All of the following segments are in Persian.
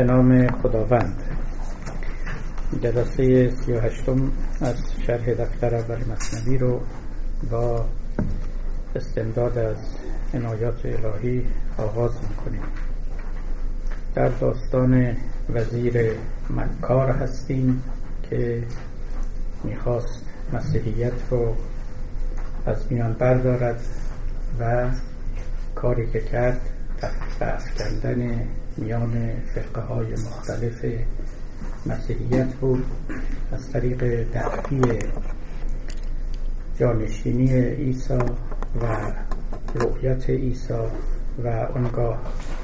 به نام خداوند. جلسه سی و هشتم از شرح دفتر اول مصنوی رو با استمداد از عنایات الهی آغاز می‌کنیم. در داستان وزیر مکار هستیم که می‌خواست مسیحیت رو از میان بردارد و کاری که کرد دفع کردن میان فرقه های مختلف مسیحیت بود از طریق دعوی جانشینی عیسی و رؤیت عیسی و آنگاه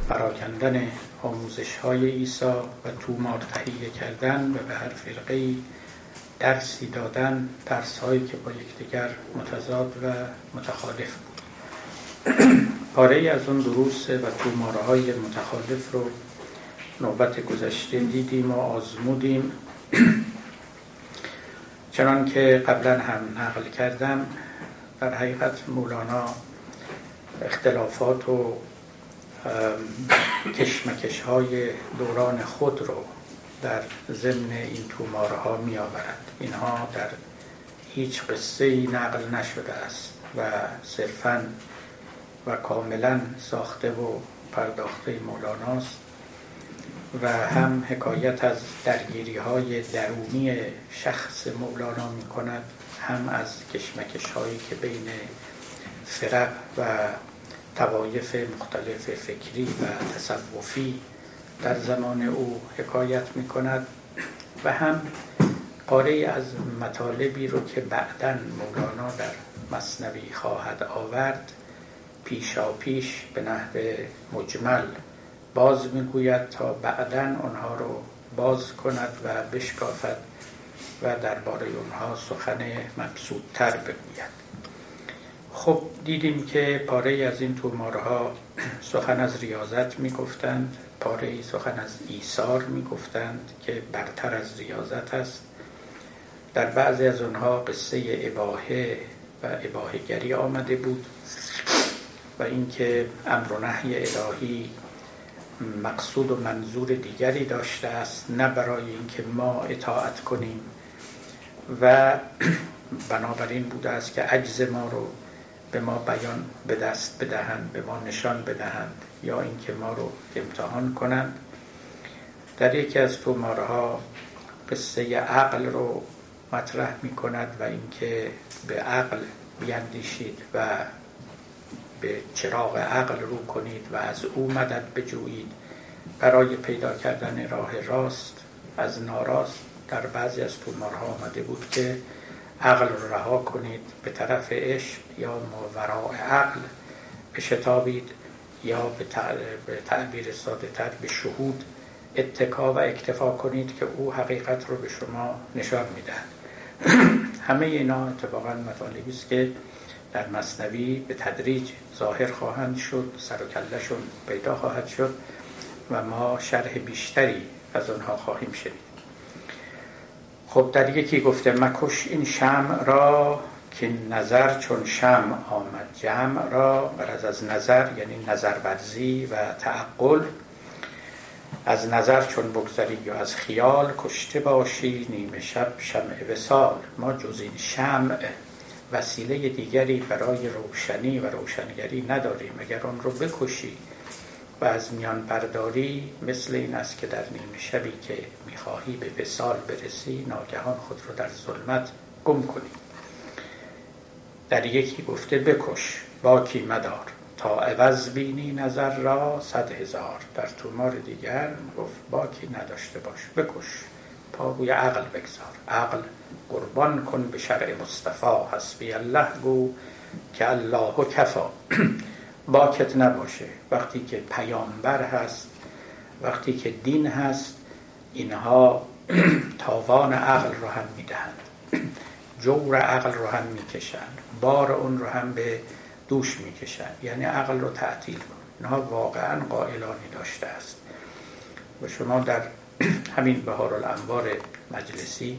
پراکندن آموزش های عیسی و تومار تهیه کردن و به هر فرقه درسی دادن درس هایی که با یکدیگر متضاد و متخالف بود. پاره از اون دروس و توماره های متخالف رو نوبت گذشته دیدیم و آزمودیم. چنان که قبلا هم نقل کردم در حقیقت مولانا اختلافات و کشمکش های دوران خود رو در ضمن این توماره ها می آورد اینها در هیچ قصه ای نقل نشده است و صرفا و کاملا ساخته و پرداخته مولاناست و هم حکایت از درگیری های درونی شخص مولانا می کند هم از کشمکش هایی که بین فرق و توایف مختلف فکری و تصوفی در زمان او حکایت می کند و هم قاره از مطالبی رو که بعدا مولانا در مصنوی خواهد آورد پیشا پیش به نحو مجمل باز می‌گوید تا بعدا آنها رو باز کند و بشکافد و درباره اونها سخن مبسودتر بگوید. خب دیدیم که پاره از این توماره ها سخن از ریاضت می‌گفتند پاره سخن از ایثار می‌گفتند که برتر از ریاضت است. در بعضی از آنها قصه اباهه و اباهگری آمده بود. و اینکه امر و نهی الهی مقصود و منظور دیگری داشته است نه برای اینکه ما اطاعت کنیم. و بنابراین بوده است که عجز ما رو به ما بیان به دست بدهند به ما نشان بدهند یا اینکه ما رو امتحان کنند. در یکی از توماره ها قصه عقل رو مطرح می کند و اینکه به عقل بیندیشید و به چراغ عقل رو کنید و از او مدد بجویید. برای پیدا کردن راه راست از ناراست در بعضی از تومارها آمده بود که عقل رو رها کنید به طرف عشق یا ماوراء عقل بشتابید یا به تعبیر ساده تر به شهود اتکا و اکتفا کنید که او حقیقت رو به شما نشان می‌دهد. همه اینا اتفاقا مطالبی است که در مصنوی به تدریج ظاهر خواهند شد سر و کلشون پیدا خواهد شد و ما شرح بیشتری از آنها خواهیم شنید. خب در یکی گفته مکش این شم را که نظر چون شم آمد جمع را برز از نظر یعنی نظر برزی و تعقل از نظر چون بگذری یا از خیال کشته باشی نیمه شب شمع وسال ما جز این شمع وسیله دیگری برای روشنی و روشنگری نداریم. اگر آن رو بکشی و از میان برداری مثل این است که در نیمه شبی که می‌خواهی به وسال برسی ناگهان خود رو در ظلمت گم کنی. در یکی گفته بکش باکی مدار. تا عوض بینی نظر را صد هزار. در تومار دیگر گفت باکی نداشته باش بکش. پاگوی عقل بگذار. عقل قربان کن به شرع مصطفی حسبی الله گو که الله و کفا. باکت نباشه. وقتی که پیامبر هست وقتی که دین هست اینها تاوان عقل رو هم می‌دهند. جور عقل رو هم می‌کشند. بار اون رو هم به دوش می‌کشند. یعنی عقل رو تعطیل کن. اینها واقعا قائلانی داشته است. و شما در همین بهار الانوار مجلسی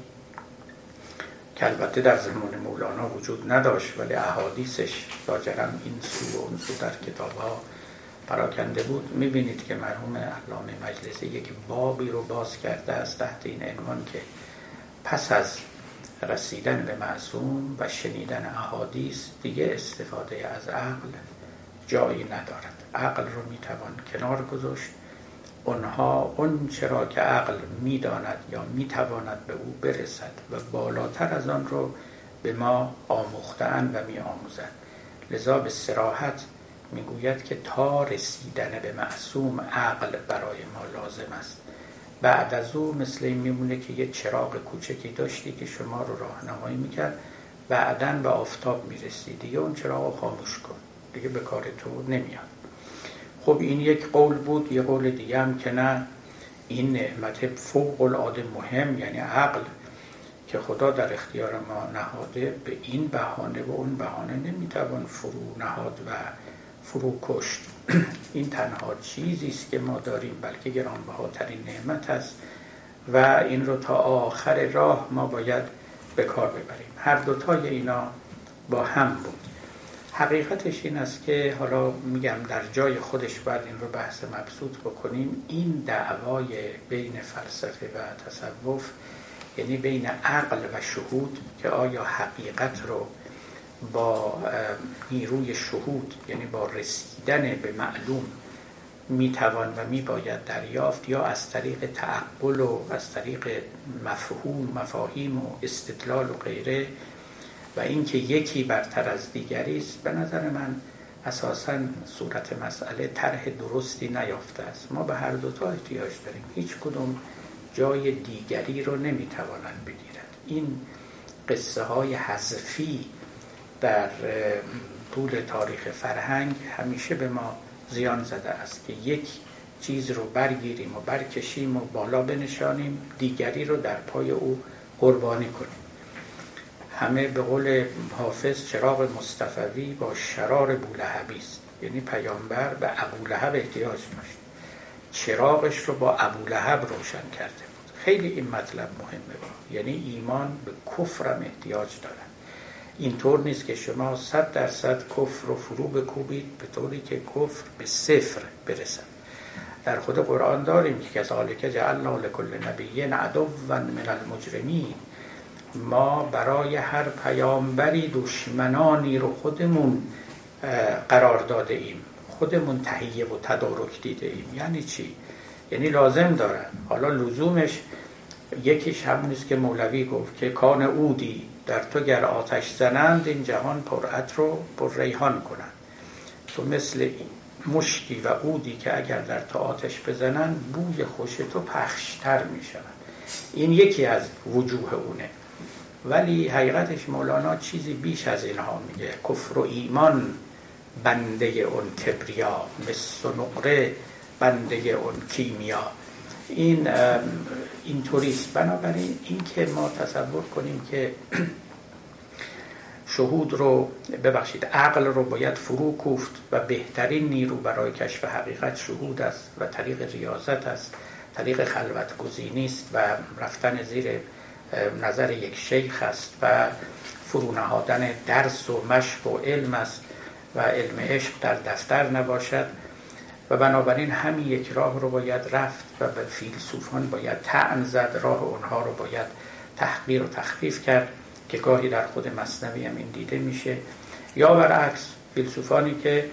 که البته در زمان مولانا وجود نداشت ولی احادیثش لاجرم این سو و اون سو در کتاب ها پراکنده بود. می‌بینید که مرحوم علامه مجلسی یک بابی رو باز کرده است تحت این عنوان که پس از رسیدن به معصوم و شنیدن احادیث دیگه استفاده از عقل جایی ندارد. عقل رو می‌توان کنار گذاشت. اونها اون چرا که عقل می‌داند یا می‌تواند به او برسد و بالاتر از آن رو به ما آموختن و می آموزند لذا به سراحت می‌گوید که تا رسیدن به معصوم عقل برای ما لازم است. بعد از او مثل این میمونه که یه چراغ کوچکی داشتی که شما رو راهنمایی می‌کرد بعدا به آفتاب می‌رسی دیگه اون چراغ خاموش کن. دیگه به کار تو نمیاد. خب این یک قول بود یه قول دیگه هم که نه. این نعمت فوق العاده مهم یعنی عقل که خدا در اختیار ما نهاده به این بهانه و اون بهانه نمی‌توان فرو نهاد و فرو کشت. این تنها چیزی است که ما داریم بلکه گرانبهاترین نعمت است و این رو تا آخر راه ما باید به کار ببریم. هر دوتای اینا با هم بود. حقیقتش این است که حالا میگم در جای خودش باید این رو بحث مبسوط بکنیم. این دعوای بین فلسفه و تصوف یعنی بین عقل و شهود که آیا حقیقت رو با نیروی شهود یعنی با رسیدن به معلوم می‌توان و میباید دریافت یا از طریق تعقل و از طریق مفهوم مفاهیم و استدلال و غیره و اینکه یکی برتر از دیگری است به نظر من اساسا صورت مسئله طرح درستی نیافته است. ما به هر دوتا احتیاج داریم. هیچ کدوم جای دیگری رو نمی‌توانند بگیرد این قصه های حذفی در طول تاریخ فرهنگ همیشه به ما زیان زده است که یک چیز رو برگیریم و برکشیم و بالا بنشانیم دیگری رو در پای او قربانی کنیم. همه به قول حافظ چراغ مصطفوی با شرار بولهبی است. یعنی پیامبر به ابولهب احتیاج داشت. چراغش رو با ابولهب روشن کرده بود. خیلی این مطلب مهمه. با. یعنی ایمان به کفرم احتیاج داره اینطور نیست که شما صد درصد کفر رو فرو بکوبید به طوری که کفر به صفر برسد. در خود قرآن داریم که کذالک جعلنا لکل نبی عدوا من المجرمین. ما برای هر پیامبری دشمنانی رو خودمون قرار داده ایم. خودمون تهیه و تدارک دیده ایم. یعنی چی؟ یعنی لازم دارن حالا لزومش یکیش همون که مولوی گفت که کان اودی در تو گر آتش زنند این جهان پرعت رو پر ریحان کنند. تو مثل مشکی و عودی که اگر در تو آتش بزنند بوی خوش تو پخشتر می شود این یکی از وجوه اونه. ولی حقیقتش مولانا چیزی بیش از اینها میگه. کفر و ایمان بنده اون کبریا و نقره بنده اون کیمیا. این اینطوریست. بنابراین این که ما تصور کنیم که شهود رو ببخشید عقل رو باید فرو کوفت و بهترین نیرو برای کشف حقیقت شهود است و طریق ریاضت است. طریق خلوت گزینی است و رفتن زیر نظر یک شیخ است و فرو نهادن درس و مشق و علم است و علم عشق در دفتر نباشد و بنابراین همین یک راه رو باید رفت و به فیلسوفان باید تعن زد راه اونها رو باید تحقیر و تخفیف کرد که گاهی در خود مصنوی هم این دیده میشه. یا برعکس فیلسوفانی که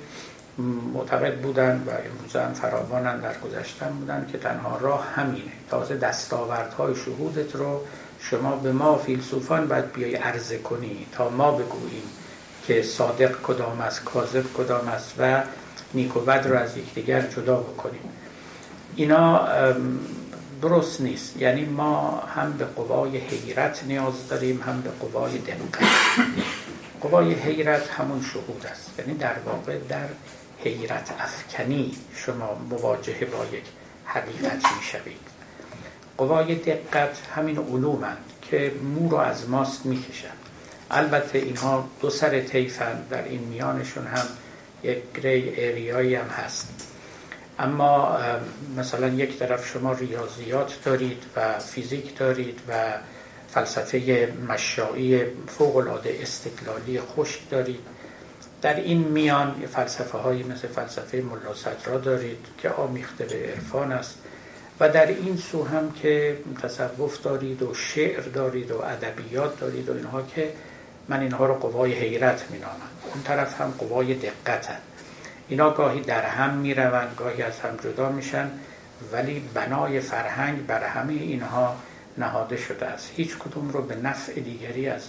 معتقد بودن و امروز هم فراوانن در گذشتن بودن که تنها راه همینه. تازه دستاوردهای شهودت رو شما به ما فیلسوفان باید بیای عرضه کنی تا ما بگوییم که صادق کدام است کاذب کدام است و نیک و بد رو از یکدیگر جدا بکنیم. اینا درست نیست. یعنی ما هم به قوای حیرت نیاز داریم هم به قوای دقت قوای حیرت همون شهود است. یعنی در واقع در حیرت افکنی شما مواجهه با یک حقیقت می‌شوید. قوای دقت همین علومند که مو رو از ماست می‌کشند البته اینها دو سر تیفن در این میانشون هم یک گری ایریایی هم هست. اما مثلا یک طرف شما ریاضیات دارید و فیزیک دارید و فلسفه مشایی فوق العاده استدلالی خشک دارید. در این میان فلسفه هایی مثل فلسفه ملا را دارید که آمیخته به عرفان است. و در این سو هم که تصوف دارید و شعر دارید و ادبیات دارید و اینها که من اینها رو قوای حیرت مینامم. اون طرف هم قوای دقت هم. اینا گاهی در هم می‌روند گاهی از هم جدا میشن ولی بنای فرهنگ بر همه اینها نهاده شده است. هیچ کدوم رو به نفع دیگری از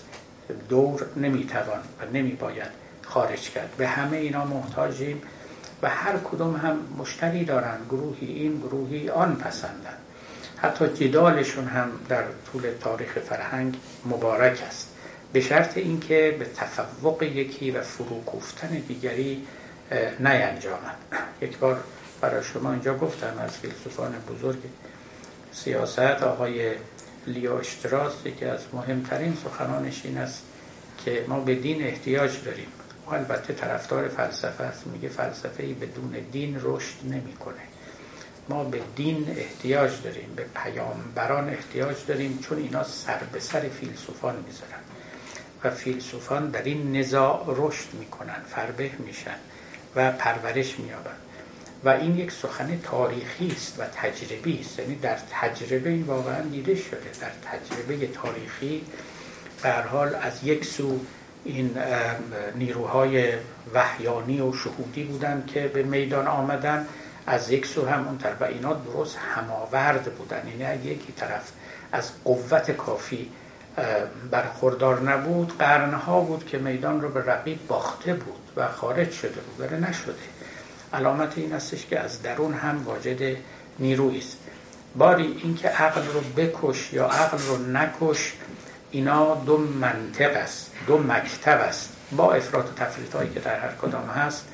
دور نمی‌توان و نمیباید خارج کرد. به همه اینا محتاجیم. و هر کدوم هم مشتری دارن گروهی این گروهی آن پسندن. حتی جدالشون هم در طول تاریخ فرهنگ مبارک است. به شرط اینکه به تفوق یکی و فروکوفتن دیگری نینجامد یک بار برای شما اینجا گفتم از فیلسوفان بزرگ سیاست آقای لیو اشتراس یکی از مهمترین سخنانش این است که ما به دین احتیاج داریم. البته طرفدار فلسفه است. میگه فلسفه ای بدون دین رشد نمی‌کنه. ما به دین احتیاج داریم به پیامبران احتیاج داریم چون اینا سر به سر فیلسوفان می‌ذارن. و فیلسوفان در این نزاع رشد می‌کنن فربه میشن و پرورش مییابن. و این یک سخن تاریخی است و تجربی است. یعنی در تجربه این واقعا دیده شده. در تجربه تاریخی در حال از یک سو این نیروهای وحیانی و شهودی بودند که به میدان آمدن. از یک سو هم اون طرف و اینا درست هماورد بودن. یعنی یکی طرف از قوت کافی برخوردار نبود قرنها بود که میدان رو به رقیب باخته بود و خارج شده بود. ولی نشده. علامت این استش که از درون هم واجد نیرویی است. باری اینکه عقل رو بکش یا عقل رو نکش اینا دو منطق است دو مکتب است با افراد و تفریط هایی که در هر کدام هست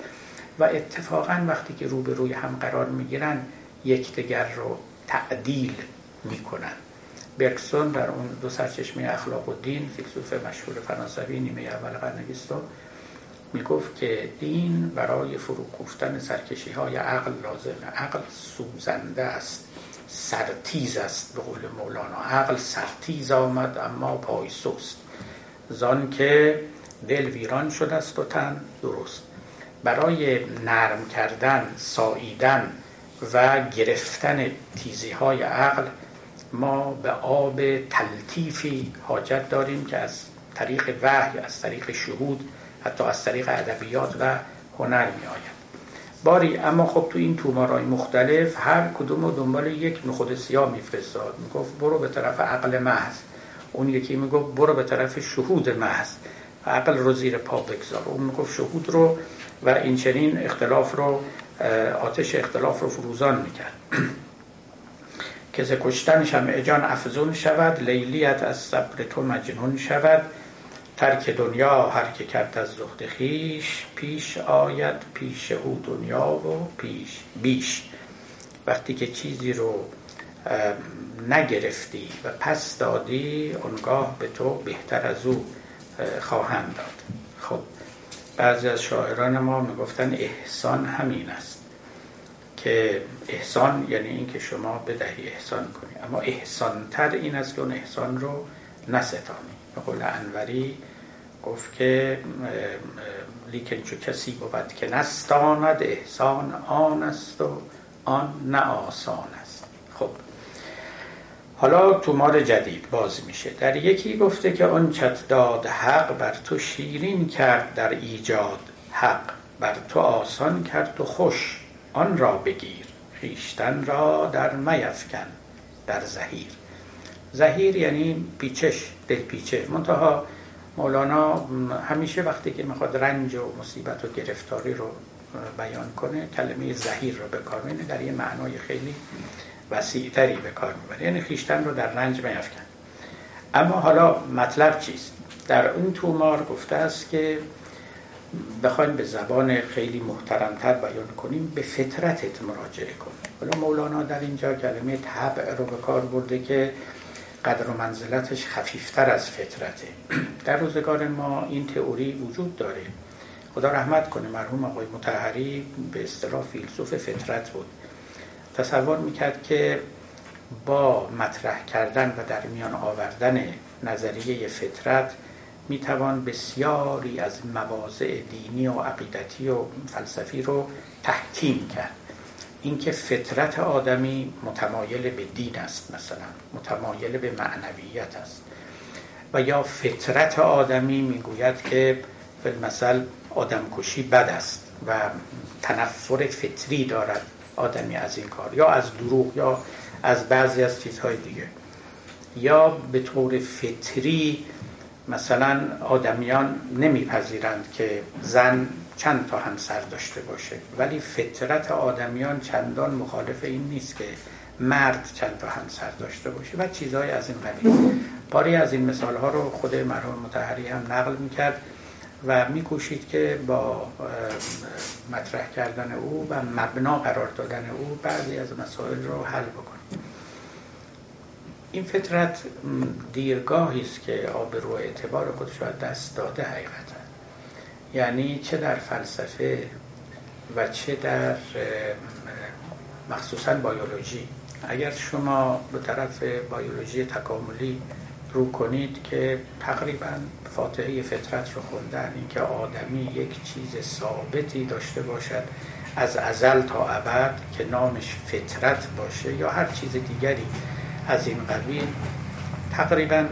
و اتفاقا وقتی که روبروی هم قرار می‌گیرن یکدیگر رو تعدیل می‌کنن. برکسون در اون دو سرچشمه اخلاق و دین فیلسوف مشهور فرانسوی نیمه اول قرن بیستم می‌گفت که دین برای فروکوفتن سرکشی های عقل لازمه. عقل سوزنده است. سرتیز است به قول مولانا. عقل سرتیز آمد اما پای سست. زان که دل ویران شده است و تن درست. برای نرم کردن ساییدن و گرفتن تیزی های عقل ما به آب تلطیفی حاجت داریم که از طریق وحی از طریق شهود حتی از طریق ادبیات و هنر می آید باری اما خب تو این تومارای مختلف هر کدوم رو دنبال یک نخود سیاه میفرستاد. می‌گفت برو به طرف عقل محض. اون یکی می‌گفت برو به طرف شهود محض. عقل رو زیر پا بگذار. اون می‌گفت شهود رو و این چنین اختلاف رو آتش اختلاف رو فروزان می‌کرد. که ز کشتن شمع جان افزون شود. لیلیت از صبر تو مجنون شود. ترک دنیا هر که کرد از زهد خیش پیش آید پیش او دنیا و پیش بیش. وقتی که چیزی رو نگرفتی و پس دادی اونگاه به تو بهتر از او خواهند داد. خب بعضی از شاعران ما می‌گفتن احسان همین است که احسان یعنی اینکه شما بدهی احسان کنی. اما احسان تر این است که اون احسان رو نستانی. به قول انوری گفت که لیکن چو کسی بود که نستاند احسان آن است و آن نه آسان است. خب. حالا تومار جدید باز میشه. در یکی گفته که آن چت داد حق بر تو شیرین کرد در ایجاد حق بر تو آسان کرد و خوش. آن را بگیر خیشتن را در میفکن در زهیر. زهیر یعنی پیچش دل پیچه منتها مولانا همیشه وقتی که می‌خواد رنج و مصیبت و گرفتاری رو بیان کنه کلمه زهیر رو به کار در یه معنای خیلی وسیعتری به کار می‌بره. یعنی خیشتن رو در رنج میفکن اما حالا مطلب چیست؟ در اون تومار گفته است که بخوایم به زبان خیلی محترمتر بیان کنیم به فطرتت مراجعه کن حالا مولانا در اینجا کلمه طبع رو به کار برده که قدر و منزلتش خفیفتر از فطرته. در روزگار ما این تئوری وجود داره. خدا رحمت کنه مرحوم آقای متحری به اصطلاح فیلسوف فطرت بود. تصور می‌کرد که با مطرح کردن و در میان آوردن نظریه فطرت می‌توان بسیاری از مواضع دینی و عقیدتی و فلسفی رو تحکیم کرد. اینکه فطرت آدمی متمایل به دین است مثلا متمایل به معنویت است. و یا فطرت آدمی می‌گوید که مثل آدمکشی بد است و تنفر فطری دارد آدمی از این کار یا از دروغ یا از بعضی از چیزهای دیگه. یا به طور فطری مثلا آدمیان نمیپذیرند که زن چند تا همسر داشته باشه. ولی فطرت آدمیان چندان مخالف این نیست که مرد چند تا همسر داشته باشه و چیزهای از این قبیل. باری از این مثال ها رو خود مرحوم متحری هم نقل می‌کرد و میکوشید که با مطرح کردن او و مبنا قرار دادن او بعضی از مسائل رو حل بکنه. این فطرت دیرگاهی است که آبرو اعتبار خودش رو دست داده حقیقتا. یعنی چه در فلسفه و چه در مخصوصا بیولوژی. اگر شما به طرف بیولوژی تکاملی رو کنید که تقریبا فاتحه فطرت رو خوندن اینکه آدمی یک چیز ثابتی داشته باشد از ازل تا ابد که نامش فطرت باشه یا هر چیز دیگری از این قبیل تقریبا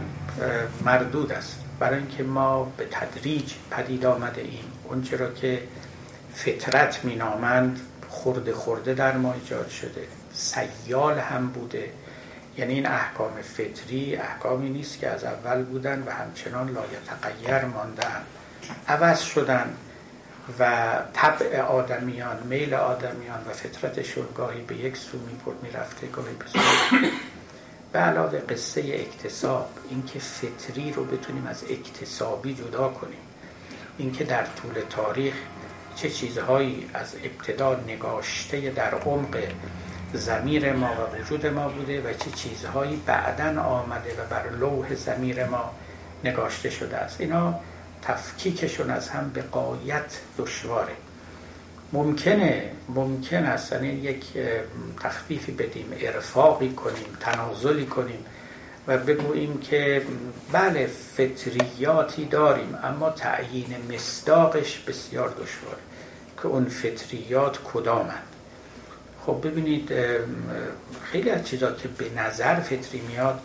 مردود است. برای اینکه ما به تدریج پدید آمده ایم. اون چرا که فطرت مینامند خورده خورده در ما ایجاد شده. سیال هم بوده. یعنی این احکام فطری احکامی نیست که از اول بودن و همچنان لایتغیر ماندن. عوض شدن و طبع آدمیان میل آدمیان و فطرتشون گاهی به یک سو می‌رفته گاهی به سو به علاوه قصه اکتساب اینکه فطری رو بتونیم از اکتسابی جدا کنیم. اینکه در طول تاریخ چه چیزهایی از ابتدا نگاشته در عمق زمیر ما و وجود ما بوده و چه چیزهایی بعدا آمده و بر لوح زمیر ما نگاشته شده است. اینا تفکیکشون از هم به قایت دشواره. ممکنه ممکن است. یعنی یک تخفیفی بدیم ارفاقی کنیم تنازلی کنیم و بگوییم که بله فطریاتی داریم اما تعیین مصداقش بسیار دشواره که اون فطریات کدامند. خب ببینید خیلی از چیزا که به نظر فطری میاد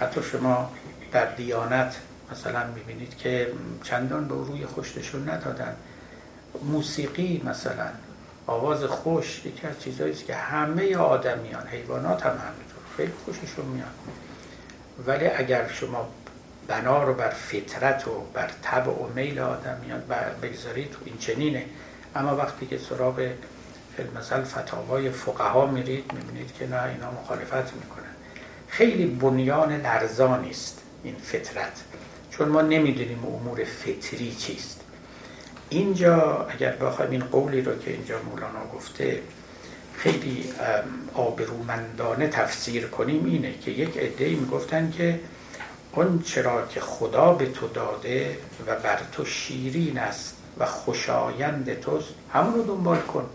حتی شما در دیانت مثلا می‌بینید که چندان به روی خوشتشون ندادن. موسیقی مثلا آواز خوش یکی از چیزهایی است که همه آدمیان حیوانات هم همینطور خیلی خوششون میاد. ولی اگر شما بنا رو بر فطرت و بر طبع و میل آدمیان بگذارید تو این چنینه. اما وقتی که سراغ مثلا فتاوای فقها میرید می‌بینید که نه اینا مخالفت می‌کنن. خیلی بنیان لرزانی است این فطرت. چون ما نمی‌دونیم امور فطری چیست. اینجا اگر بخوایم این قولی رو که اینجا مولانا گفته خیلی آبرومندانه تفسیر کنیم اینه که یک عده می‌گفتن که اون چرا که خدا به تو داده و بر تو شیرین است و خوشایند توست همون رو دنبال کن.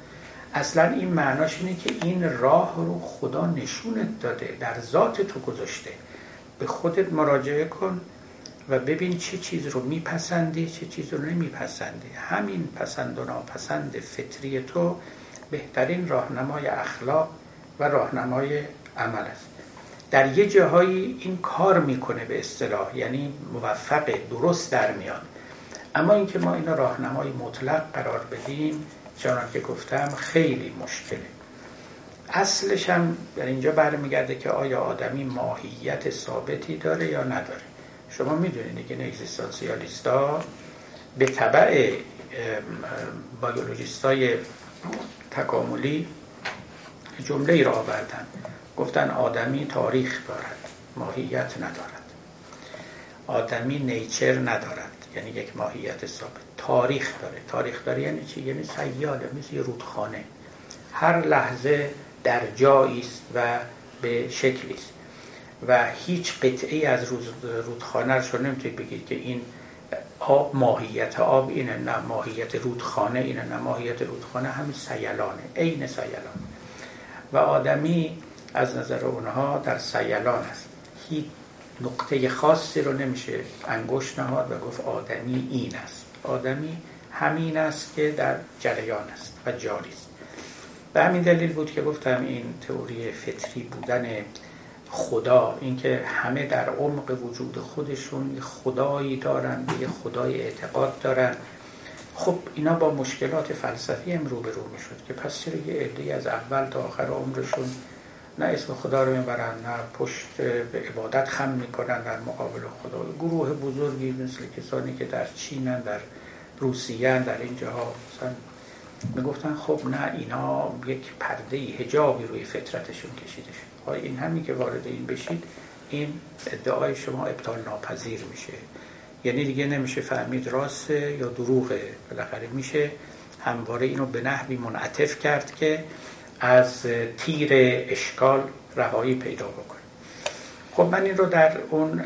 اصلا این معناش اینه که این راه رو خدا نشونت داده در ذات تو گذاشته. به خودت مراجعه کن. و ببین چه چیز رو میپسندی چه چیز رو نمیپسندی. همین پسند و ناپسند فطری تو بهترین راهنمای اخلاق و راهنمای عمل است. در یه جاهایی این کار می‌کنه به اصطلاح یعنی موفق درست در میاد. اما اینکه ما این راهنمای مطلق قرار بدیم چنان که گفتم خیلی مشکله. اصلش هم در اینجا برمیگرده که آیا آدمی ماهیت ثابتی داره یا نداره. شما می‌دونید که اگزیستانسیالیستا به طبع های تکاملی جمله ای را آوردن. گفتن آدمی تاریخ دارد ماهیت ندارد. آدمی نیچر ندارد یعنی یک ماهیت ثابت. تاریخ داره. تاریخ داره یعنی چی؟ یعنی سیاله مثل یه رودخانه. هر لحظه در جایی است و به شکلی و هیچ قطعی از رودخانه رو نمی‌تونید بگید که این آب ماهیت آب اینه نه ماهیت رودخانه اینه نه ماهیت رودخانه همین سیلانه عین سیلان و آدمی از نظر اونها در سیلان است هیچ نقطه خاصی رو نمیشه انگشت نهاد و گفت آدمی این است. آدمی همین است که در جریان است و جاری است. به همین دلیل بود که گفتم این تئوری فطری بودن خدا اینکه همه در عمق وجود خودشون خدایی دارن به خدای اعتقاد دارن. خب اینا با مشکلات فلسفی هم روبرو می‌شد که پس چرا یه عده از اول تا آخر عمرشون نه اسم خدا رو می‌برن نه پشت به عبادت خم می‌کنن در مقابل خدا؟ گروه بزرگی مثل کسانی که در چینن در روسیه در این جاها مثلا می‌گفتن خب نه اینا یک پرده هجابی روی فطرتشون کشیده شد این همین که وارد این بشید این ادعای شما ابطال ناپذیر میشه. یعنی دیگه نمیشه فهمید راست یا دروغه. بالاخره میشه همواره اینو به نحوی منعطف کرد که از تیر اشکال رهایی پیدا بکنه. خب من این رو در اون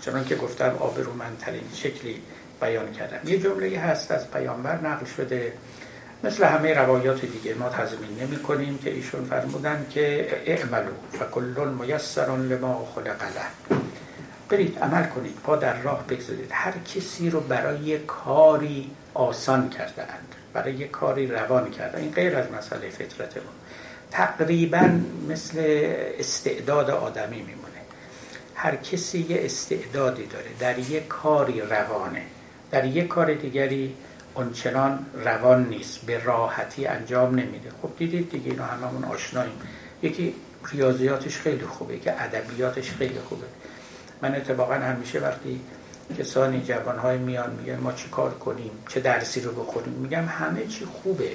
چنان که گفتم آبرومندترین شکلی بیان کردم. یه جمله هست از پیامبر نقل شده. مثل همه روایات دیگه ما تضمین نمی کنیم که ایشون فرمودن که اعملو فکل میسر لما خلق له. برید عمل کنید پا در راه بگذارید. هر کسی رو برای کاری آسان کرده اند برای کاری روان کرده این غیر از مسئله فطرتمون تقریبا مثل استعداد آدمی میمونه. هر کسی یه استعدادی داره در یه کاری روانه در یه کار دیگری اونچنان روان نیست به راحتی انجام نمیده. خب دیدید دیگه اینا هممون آشناییم. یکی ریاضیاتش خیلی خوبه که ادبیاتش خیلی خوبه. من اتفاقا همیشه وقتی کسانی جوانهای میان میگن ما چی کار کنیم؟ چه درسی رو بخوریم میگم همه چی خوبه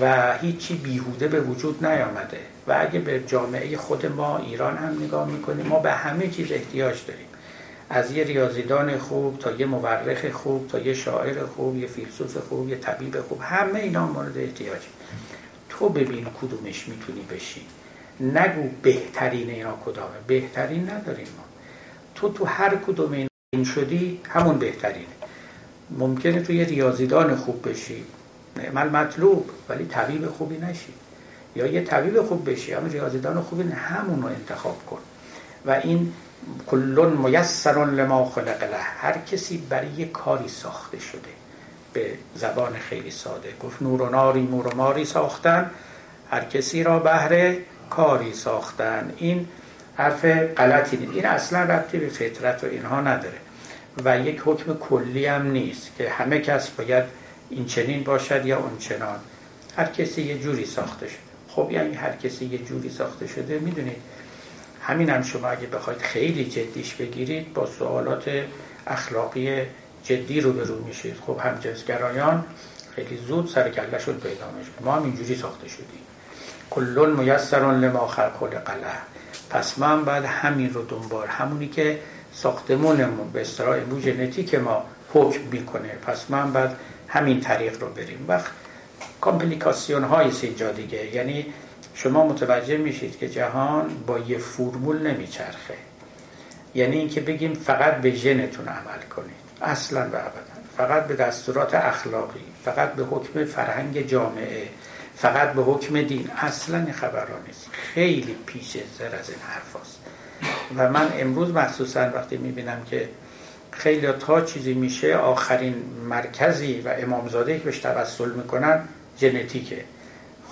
و هیچی بیهوده به وجود نیامده. و اگه به جامعه خود ما ایران هم نگاه می‌کنیم ما به همه چیز احتیاج داریم. از یه ریاضیدان خوب تا یه مورخ خوب تا یه شاعر خوب یه فیلسوف خوب یه طبیب خوب همه اینا مورد احتیاج. تو ببین کدومش می‌تونی بشی. نگو بهترین اینا کدامه. بهترین نداریم ما. تو تو هر کدوم این شدی همون بهترینه. ممکنه تو یه ریاضیدان خوب بشی. نعمل مطلوب ولی طبیب خوبی نشی. یا یه طبیب خوب بشی اما ریاضیدان خوبی همون رو انتخاب کن. و این کلون میسرون لما خلق له. هر کسی برای یه کاری ساخته شده. به زبان خیلی ساده. گفت نور و ناری مور و ماری ساختن. هر کسی را بهره کاری ساختن. این حرف غلطی نیست. این اصلا ربطی به فطرت و اینها نداره. و یک حکم کلی هم نیست که همه کس باید این چنین باشد یا اون چنان. هر کسی یه جوری ساخته شده. خب یعنی هر کسی یه جوری ساخته شده می‌دونید. همین هم شما اگه بخواید خیلی جدیش بگیرید با سوالات اخلاقی جدی رو برو میشید. خب همجنسگرایان خیلی زود سر کلشون پیدا میشه. ما هم اینجوری ساخته شدیم. کلون میسرون لما خلق قله پس من بعد همین رو دنبال همونی که ساختمونمون به اصطلاح امروز ژنتیک ما حکم می‌کنه. پس من بعد همین طریق رو بریم. وقت کامپلیکاسیون های اینجا دیگه. یعنی شما متوجه میشید که جهان با یه فرمول نمیچرخه. یعنی اینکه بگیم فقط به ژنتون عمل کنید. اصلا و ابدا. فقط به دستورات اخلاقی فقط به حکم فرهنگ جامعه فقط به حکم دین. اصلا این نیست. خیلی پیش زر از این حرف هست. و من امروز مخصوصا وقتی می‌بینم که خیلی تا چیزی میشه آخرین مرکزی و امامزاده که بهش توسل می‌کنن ژنتیکه.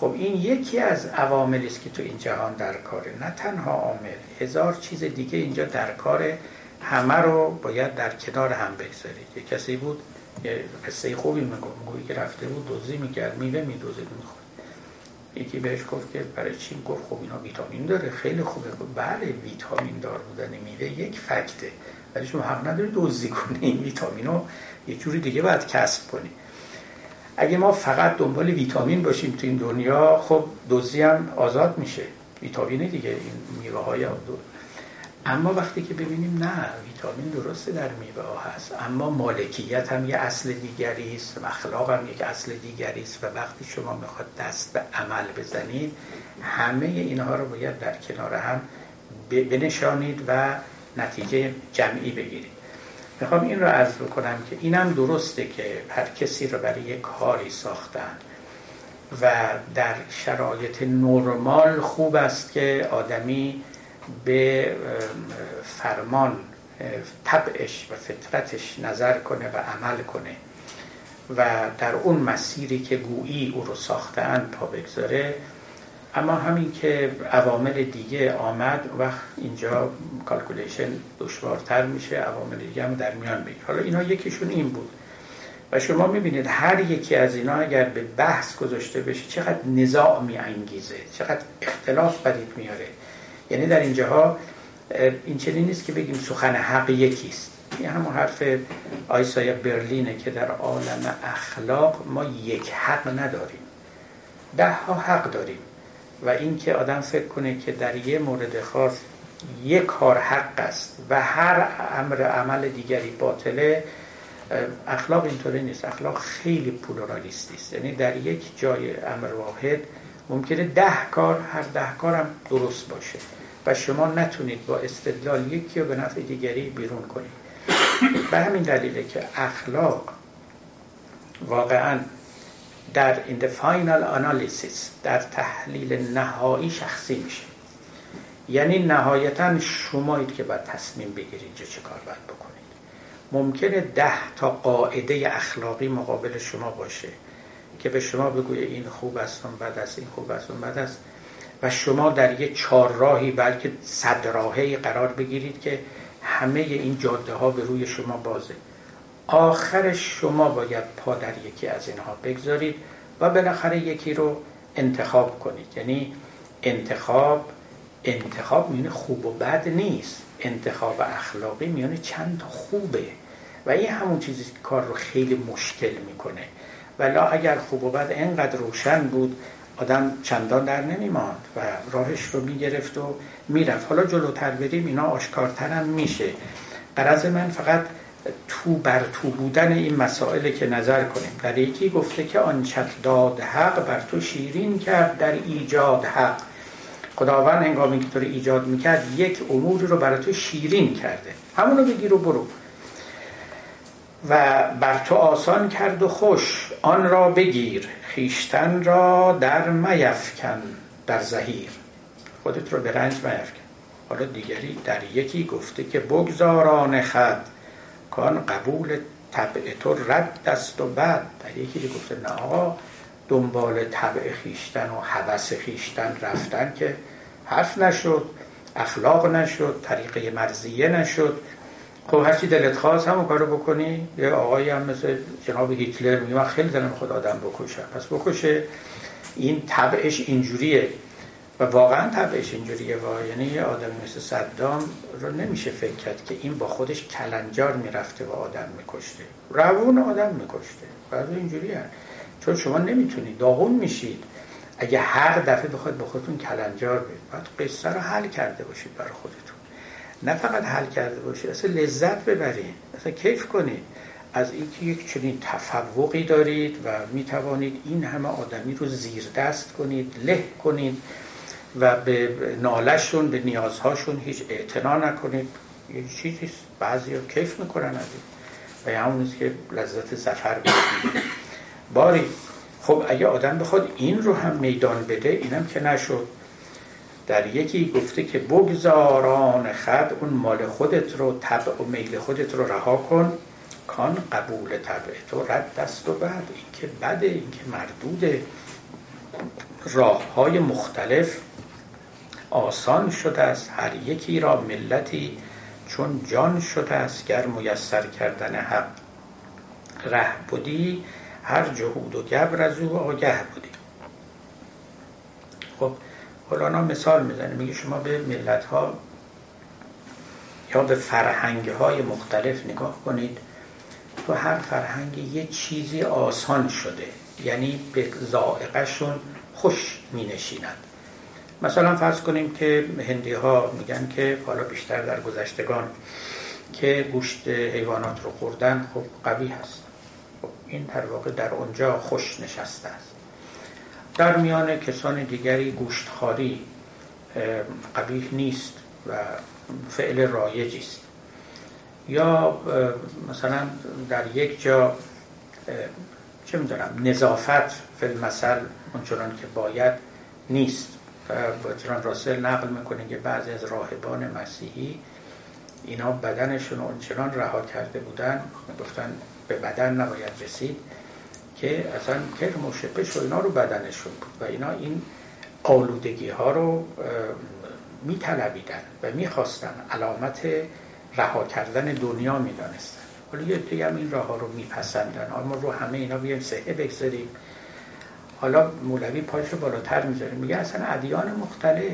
خب این یکی از عواملی است که تو این جهان در کاره. نه تنها عامل هزار چیز دیگه اینجا در کاره همه رو باید در کنار هم بگذارید. یه کسی بود یه قصه خوبی میگم گویی که رفته بود دوزی می‌کرد میوه میدوزید می‌خورد. یکی بهش گفت که برای چی گفت خب اینا ویتامین داره. خیلی خوبه. گفت بله ویتامین دار بودن میوه یک فکته. ولی شما حق نداری دزدی کنی. این ویتامین یه جوری دیگه باید کسب کنی. اگه ما فقط دنبال ویتامین باشیم تو این دنیا خب دوزی هم آزاد میشه. ویتامین دیگه این میوه های اما وقتی که ببینیم نه ویتامین درسته در میوه ها هست اما مالکیت هم یه اصل دیگری است اخلاق هم یک اصل دیگری است و وقتی شما می‌خواد دست به عمل بزنید همه اینها رو باید در کنار هم بنشانید و نتیجه جمعی بگیرید. می‌خوام این رو عرض بکنم که اینم درسته که هر کسی رو برای یک کاری ساختن و در شرایط نرمال خوب است که آدمی به فرمان طبعش و فطرتش نظر کنه و عمل کنه و در اون مسیری که گویی او رو ساختن پا بگذاره اما همین که عوامل دیگه آمد وقت اینجا calculation دشوارتر میشه عوامل دیگه هم در میان بگیر حالا اینا یکیشون این بود. و شما می‌بینید هر یکی از اینا اگر به بحث گذاشته بشه چقدر نزاع میانگیزه چقدر اختلاف بدید میاره. یعنی در اینجاها این چنین نیست که بگیم سخن حق یکیست. این همون حرف آیسای برلینه که در عالم اخلاق ما یک حق نداریم. ده ها حق داریم. و اینکه آدم فکر کنه که در یه مورد خاص یک کار حق است و هر امر عمل دیگری باطله اخلاق اینطوری نیست. اخلاق خیلی پلورالیستی است. یعنی در یک جای امر واحد ممکنه ده کار هر ده کارم درست باشه و شما نتونید با استدلال یکی رو به نفع دیگری بیرون کنید. به همین دلیله که اخلاق واقعا در این فاینال آنالیسیس در تحلیل نهایی شخصی میشه. یعنی نهایتا شمایید که باید تصمیم بگیرید چه کار باید بکنید. ممکنه ده تا قاعده اخلاقی مقابل شما باشه که به شما بگویه این خوب است اون بد است این خوب است اون بد است. و شما در یک چهار راهی بلکه صد راهی قرار بگیرید که همه این جاده ها به روی شما بازه. آخرش شما باید پا در یکی از اینها بگذارید و بالاخره یکی رو انتخاب کنید. یعنی انتخاب انتخاب میونه خوب و بد نیست. انتخاب اخلاقی میونه چند خوبه. و این همون چیزی که کار رو خیلی مشکل می‌کنه. ولی اگر خوب و بد انقدر روشن بود آدم چندان در نمیماند و راهش رو می‌گرفت و می‌رفت. حالا جلوتر بریم اینا آشکارتر هم میشه. قرض من فقط تو بر تو بودن این مسائل که نظر کنیم. در یکی گفته که آنچت داد حق بر تو شیرین کرد در ایجاد حق. خداوند هنگامی که تو رو ایجاد می‌کرد یک اموری رو برای تو شیرین کرده. همونو بگیر و برو. و بر تو آسان کرد و خوش. آن را بگیر. خیشتن را در میفکن در زهیر. خودت رو به رنج میفکن حالا دیگری در یکی گفته که بگذاران خد کان قبول طبع تو رد دست و بد. در یکی گفته نه آقا دنبال طبع خیشتن و حوث خیشتن رفتن که حرف نشد اخلاق نشد طریقه مرزیه نشد. خب هرچی دلت خواست همون کارو بکنی. یه آقایی هم مثل جناب هیتلر میگه من خیلی دلم خود آدم بکشم پس بکشه. این طبعش اینجوریه. و واقعا طبعش اینجوریه و یعنی یه آدم مثل صدام رو نمیشه فکر کرد که این با خودش کلنجار می‌رفته و آدم میکشته. روون آدم میکشته. بعد اینجوری چون شما نمی‌تونید داغون میشید. اگه هر دفعه بخواید با خودتون کلنجار بید باید قصه رو حل کرده باشید برای خودتون. نه فقط حل کرده باشید اصلا لذت ببرید. اصلا کیف کنید. از اینکه یک چنین تفوقی دارید و می توانید این همه آدمی رو زیر دست کنید له کنید. و به نالشون به نیازهاشون هیچ اعتنا نکنید. یه چیزی بعضی ها کیف می‌کنن از این. و همون که لذت زفر بکنید باری خب اگه آدم بخواد این رو هم میدان بده اینم که نشد. در یکی گفته که بگذاران خد اون مال خودت رو طبع و میل خودت رو رها کن. کان قبول طبع تو رد دست و بعد. این که بده این که مردوده. راه های مختلف. آسان شده است هر یکی را ملتی چون جان شده است گر میسر کردن حق. ره بودی هر جهود و گبر از او آگه بودی. خب مولانا مثال می‌زنه میگه شما به ملت ها یا به فرهنگ های مختلف نگاه کنید تو هر فرهنگ یه چیزی آسان شده یعنی به زائقشون خوش می نشیند مثلا فرض کنیم که هندی ها میگن که حالا بیشتر در گذشتگان که گوشت حیوانات رو خوردن خب قوی هست. خب این در واقع در اونجا خوش نشسته است. در میان کسان دیگری گوشتخاری قبیح نیست و فعل رایجی است. یا مثلا در یک جا چه می‌دونم نظافت فی المثل اونچنان که باید نیست. برتران راسل نقل می‌کنه که بعضی از راهبان مسیحی اینا بدنشون اونچنان رها کرده بودن گفتن به بدن نباید رسید که اصلا کرم و شپش و اینا رو بدنشون بود و اینا این آلودگی ها رو میطلبیدن و می‌خواستن علامت رها کردن دنیا می‌دانستن. حالا یه هم این راه ها رو میپسندن. اما رو همه اینا بیایم سهه بگذاریم. حالا مولوی پاش رو بالاتر می‌ذاره. میگه اصلا ادیان مختلف.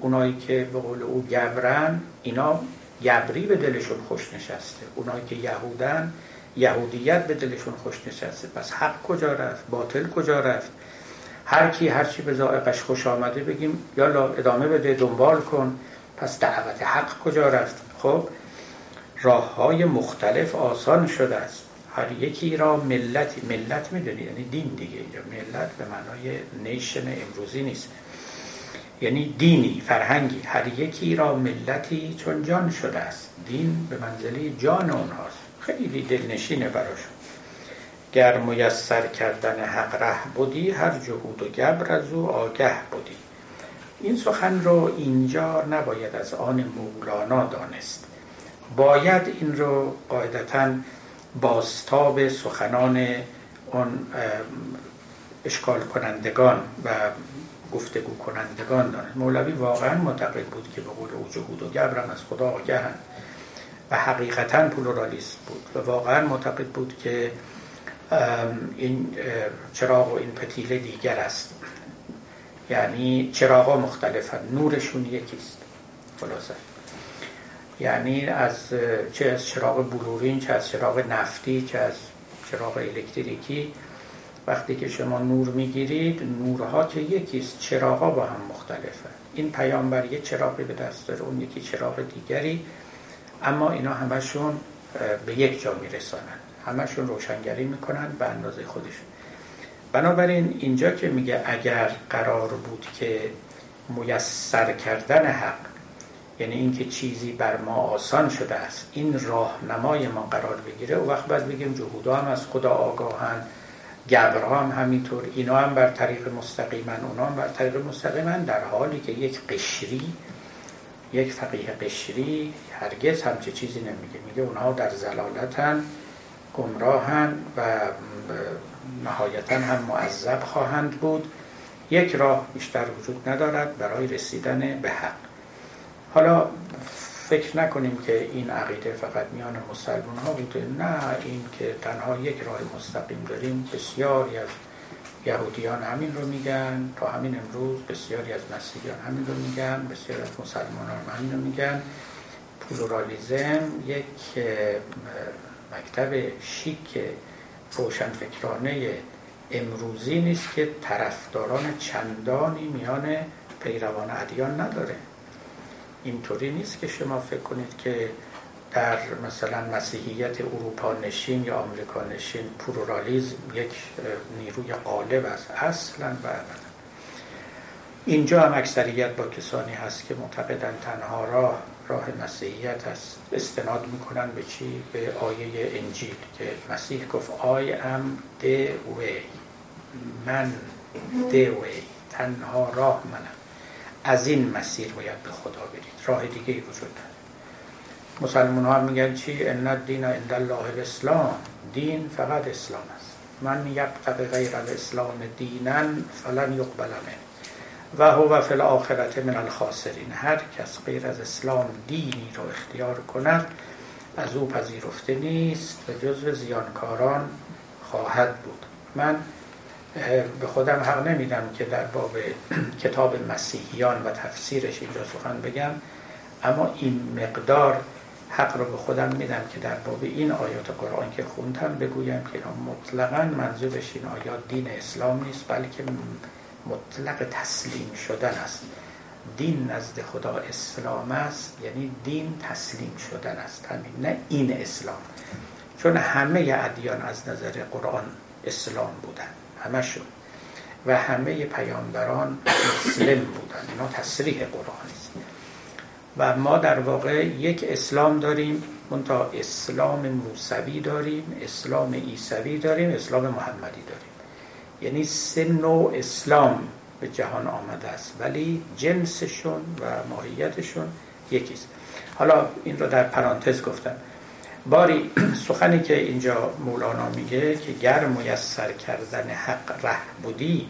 اونایی که به قول او گبرن اینا گبری به دلشون خوش نشسته. اونایی که یهودن یهودیت به دلشون خوش نشسته. پس حق کجا رفت؟ باطل کجا رفت؟ هر کی هر چی به ذائقش خوش آمده بگیم یالا ادامه بده دنبال کن. پس دعوت حق کجا رفت؟ خب راه های مختلف آسان شده است. هر یکی را ملت ملت می‌دونی یعنی دین دیگه یا ملت به معنای نیشن امروزی نیست. یعنی دینی فرهنگی. هر یکی را ملتی چون جان شده است. دین به منزله جان اونهاست. خیلی دلنشینه براشون گر میسر کردن حق ره بودی هر جهود و گبر از او آگه بودی این سخن رو اینجا نباید از آن مولانا دانست باید این رو قاعدتا باستاب سخنان اون اشکال کنندگان و گفتگو کنندگان دانست. مولوی واقعا معتقد بود که به قول او جهود و گبرم از خدا آگهن و حقیقتا پلورالیست بود و واقعا معتقد بود که این چراغ و این پتیله دیگر است. یعنی چراغ مختلفن نورشون یکیست. خلاصه. یعنی از چه از چراغ بلورین چه از چراغ نفتی چه از چراغ الکتریکی. وقتی که شما نور می‌گیرید نورها که یکیست چراغا با هم مختلفه. این پیامبر یه چراغی به دست داره اون یکی چراغ دیگری. اما اینا همشون به یک جا میرسانند همشون روشنگری می‌کنن به اندازه خودشون. بنابراین اینجا که میگه اگر قرار بود که میسر کردن حق یعنی اینکه چیزی بر ما آسان شده است. این راهنمای ما قرار بگیره. و وقت بعد بگیم جهودا هم از خدا آگاهن گبرها هم همینطور. اینا هم بر طریق مستقیمن اونا هم بر طریق مستقیمن در حالی که یک قشری یک فقیه قشری هرگز همچه چیزی نمیگه. میگه اونها در زلالتن گمراهن و نهایتا هم معذب خواهند بود. یک راه بیشتر وجود ندارد برای رسیدن به حق. حالا فکر نکنیم که این عقیده فقط میان مسلمان ها بوده. نه این که تنها یک راه مستقیم داریم. بسیاری از یهودیان همین رو میگن. تا همین امروز بسیاری از مسیحیان همین رو میگن. بسیاری از مسلمانان همین رو میگن. پلورالیزم یک مکتب شیک روشنفکرانه امروزی نیست که طرفداران چندانی میان پیروان ادیان نداره. اینطوری نیست که شما فکر کنید که در مثلا مسیحیت اروپا نشین یا آمریکا نشین پلورالیزم یک نیروی غالب است اصلا و ابدا. اینجا هم اکثریت با کسانی هست که معتقدن تنها راه راه مسیحیت است. استناد می‌کنن به چی؟ به آیه انجیل که مسیح گفت I am the way. من the way. تنها راه منم. از این مسیر باید به خدا برید. راه دیگه ای وجود نداره. مسلمان ها میگن چی؟ ان دین عند الله الاسلام. دین فقط اسلام است. من یبتغ غیر الاسلام دینا فلن یقبل منه. و هو فی الاخرت من الخاسرین. هر کس غیر از اسلام دینی رو اختیار کند از او پذیرفته نیست و جزو زیانکاران خواهد بود. من به خودم حق نمیدم که در باب کتاب مسیحیان و تفسیرش اینجا سخن بگم اما این مقدار حق رو به خودم میدم که در باب این آیات قرآن که خوندم بگویم که مطلقا منظورش این آیات دین اسلام نیست بلکه مطلق تسلیم شدن است. دین نزد خدا اسلام است یعنی دین تسلیم شدن است. همین نه این اسلام. چون همه ادیان از نظر قرآن اسلام بودن. همشون و همه پیامبران مسلم بودن اینا تصریح قرآن است. و ما در واقع یک اسلام داریم منتها اسلام موسوی داریم اسلام عیسوی داریم اسلام محمدی داریم. یعنی سه نوع اسلام به جهان آمده است. ولی جنسشون و ماهیتشون یکیست. حالا این رو در پرانتز گفتم. باری سخنی که اینجا مولانا میگه که گر میسر کردن حق ره بودی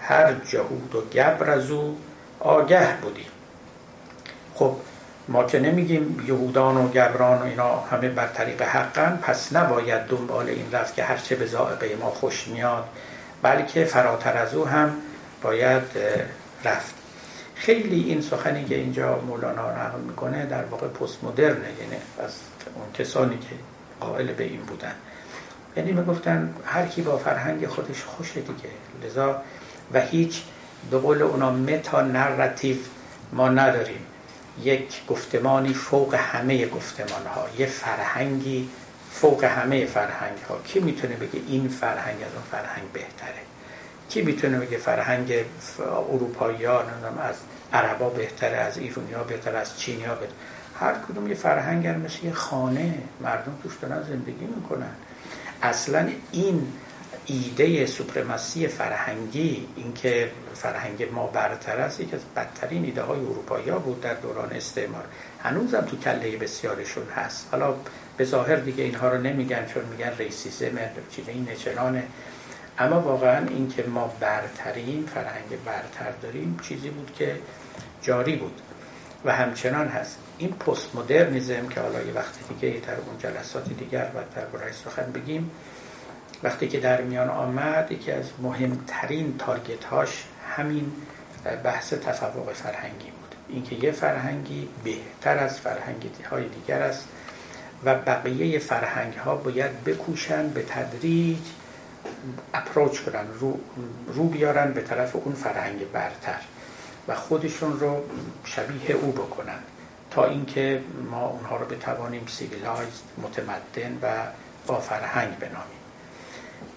هر جهود و گبر از او آگه بودی. خب ما که نمیگیم یهودان و گبران و اینا همه بر طریق حقن پس نباید دنبال این رفت که هرچه به ذائقه ما خوش میاد بلکه فراتر از او هم باید رفت. خیلی این سخنی که اینجا مولانا نقل می‌کنه در واقع پست مدرنه یعنی از اون کسانی که قائل به این بودن. یعنی می‌گفتن هر کی با فرهنگ خودش خوشه دیگه. لذا و هیچ به قول اونا متا نراتیو ما نداریم. یک گفتمانی فوق همه گفتمان ها یه فرهنگی فوق همه فرهنگ ها کی می‌تونه بگه این فرهنگ از اون فرهنگ بهتره؟ کی می‌تونه بگه فرهنگ اروپایی ها از عربا بهتره از ایرونی ها بهتره از چینی ها بهتره؟ هر کدوم یه فرهنگ مثل یه خانه مردم توش دارن زندگی می‌کنن. اصلا این ایده سوپرماسی فرهنگی اینکه فرهنگ ما برتر است یکی از بدترین ایده های اروپایی ها بود در دوران استعمار. هنوزم تو کله بسیارشون هست. حالا به ظاهر دیگه اینها رو نمیگن چون میگن ریسیزم چیزه این نچنانه اما واقعا اینکه ما برترین فرهنگ برتر داریم چیزی بود که جاری بود و همچنان هست. این پست مدرنیزم که حالا یه وقت دیگه در اون جلسات دیگر و در سخن بگیم وقتی که در میان آمد یکی از مهمترین target هاش همین بحث تفوق فرهنگی بود. اینکه یه فرهنگی بهتر از فرهنگ های دیگر است و بقیه فرهنگ ها باید بکوشن به تدریج approach کنن رو, رو بیارن به طرف اون فرهنگ برتر و خودشون رو شبیه او بکنن. تا اینکه ما اونها رو بتوانیم civilized متمدن و با فرهنگ بنامیم.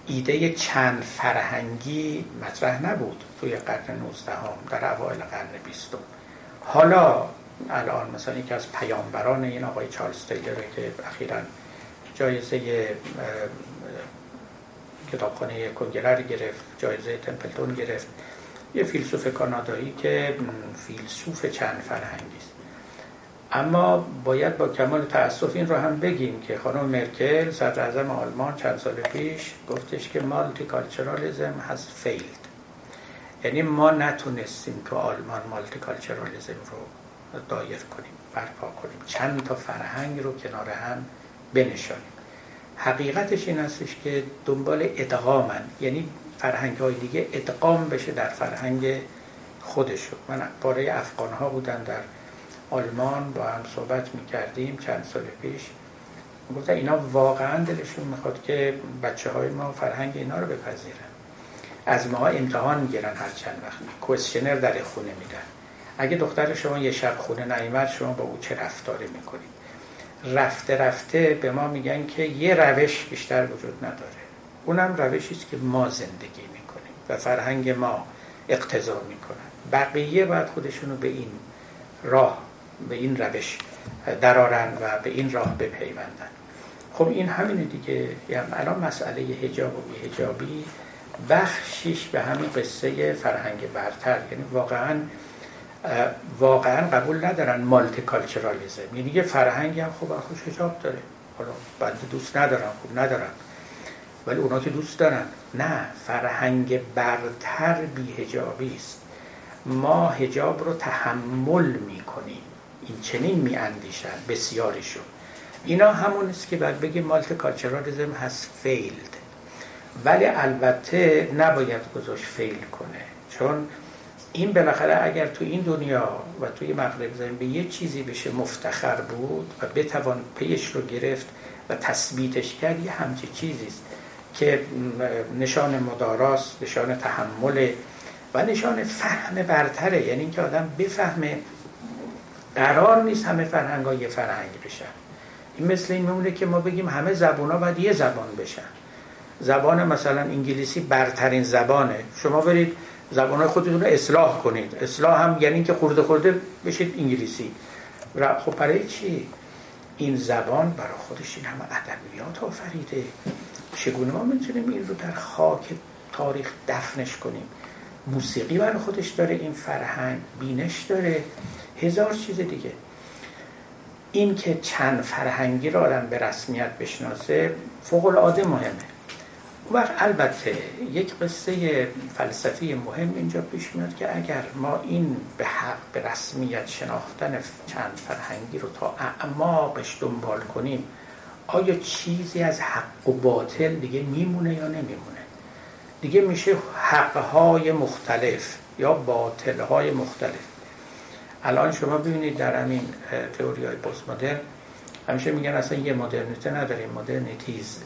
ایده چند فرهنگی مطرح نبود توی قرن 19 هم در اوایل قرن 20 حالا الان مثلا یکی از پیامبران این آقای چارلز تیلر که اخیرا جایزه کتابخانه کنگرر گرفت جایزه تمپلتون گرفت یه فیلسوف کانادایی که فیلسوف چند فرهنگی است. اما باید با کمال تاسف این رو هم بگیم که خانم مرکل صدر اعظم آلمان چند سال پیش گفتش که multiculturalism has failed یعنی ما نتونستیم تو آلمان multiculturalism رو دایر کنیم برپا کنیم. چند تا فرهنگ رو کنار هم بنشانیم. حقیقتش این هستش که دنبال ادغامن. یعنی فرهنگ های دیگه ادغام بشه در فرهنگ خودشون. من باره افغان ها بودن در آلمان با هم صحبت می‌کردیم چند سال پیش. گفتن اینا واقعا دلشون می‌خواد که بچه های ما فرهنگ اینا رو بپذیرن. از ما امتحان می‌گیرن هر چند وقت. کوشنر در خونه میدن اگه دختر شما یه شب خونه نیمد شما با او چه رفتاری می‌کنید؟ رفته رفته به ما میگن که یه روش بیشتر وجود نداره. اونم روشی است که ما زندگی می‌کنیم و فرهنگ ما اقتضا می‌کنن بقیه باید خودشونو به این راه به این روش درارن و به این راه بپیوندن خب این همینه دیگه. یعنی الان مسئله هجاب و بیهجابی بخشیش به همین قصه فرهنگ برتر. یعنی واقعا واقعا قبول ندارن مالتی کالچرالیزم یعنی یه فرهنگی هم خوب خوش هجاب داره. حالا بنده دوست ندارم خوب ندارم. ولی اونا که دوست دارن. نه فرهنگ برتر بی‌حجابی است. ما حجاب رو تحمل می‌کنیم. این چنین میاندیشن بسیاریشون اینا همون است که بعد بگیم multiculturalism has failed ولی البته نباید گذاشت fail کنه. چون این بالاخره اگر تو این دنیا و توی مغرب زمین به یه چیزی بشه مفتخر بود و بتوان پیش رو گرفت و تثبیتش کرد یه همچی چیزی است که نشان مداراست نشان تحمل و نشان فهم برتره. یعنی اینکه آدم بفهمه قرار نیست همه فرهنگ یه فرهنگ بشن. این مثل این میمونه که ما بگیم همه زبان ها باید یه زبان بشن. زبان مثلا انگلیسی برترین زبانه. شما برید زبان های خودتون رو اصلاح کنید. اصلاح هم یعنی که خورده خورده بشید انگلیسی. خب برای چی؟ این زبان برای خودش این همه ادبیات آفریده. چگونه ما می‌تونیم این رو در خاک تاریخ دفنش کنیم؟ موسیقی برای خودش داره این فرهنگ بینش داره. هزار چیز دیگه. این که چند فرهنگی را آدم به رسمیت بشناسه فوق العاده مهمه وقت البته یک قصه فلسفی مهم اینجا پیش میاد که اگر ما این به حق به رسمیت شناختن چند فرهنگی رو تا اعماقش دنبال کنیم آیا چیزی از حق و باطل دیگه میمونه یا نمیمونه؟ دیگه میشه حقهای مختلف یا باطلهای مختلف. الان شما ببینید در همین تئوری های پست مدرن همیشه میگن اصلا یه مدرنیته نداریم مدرنیتیز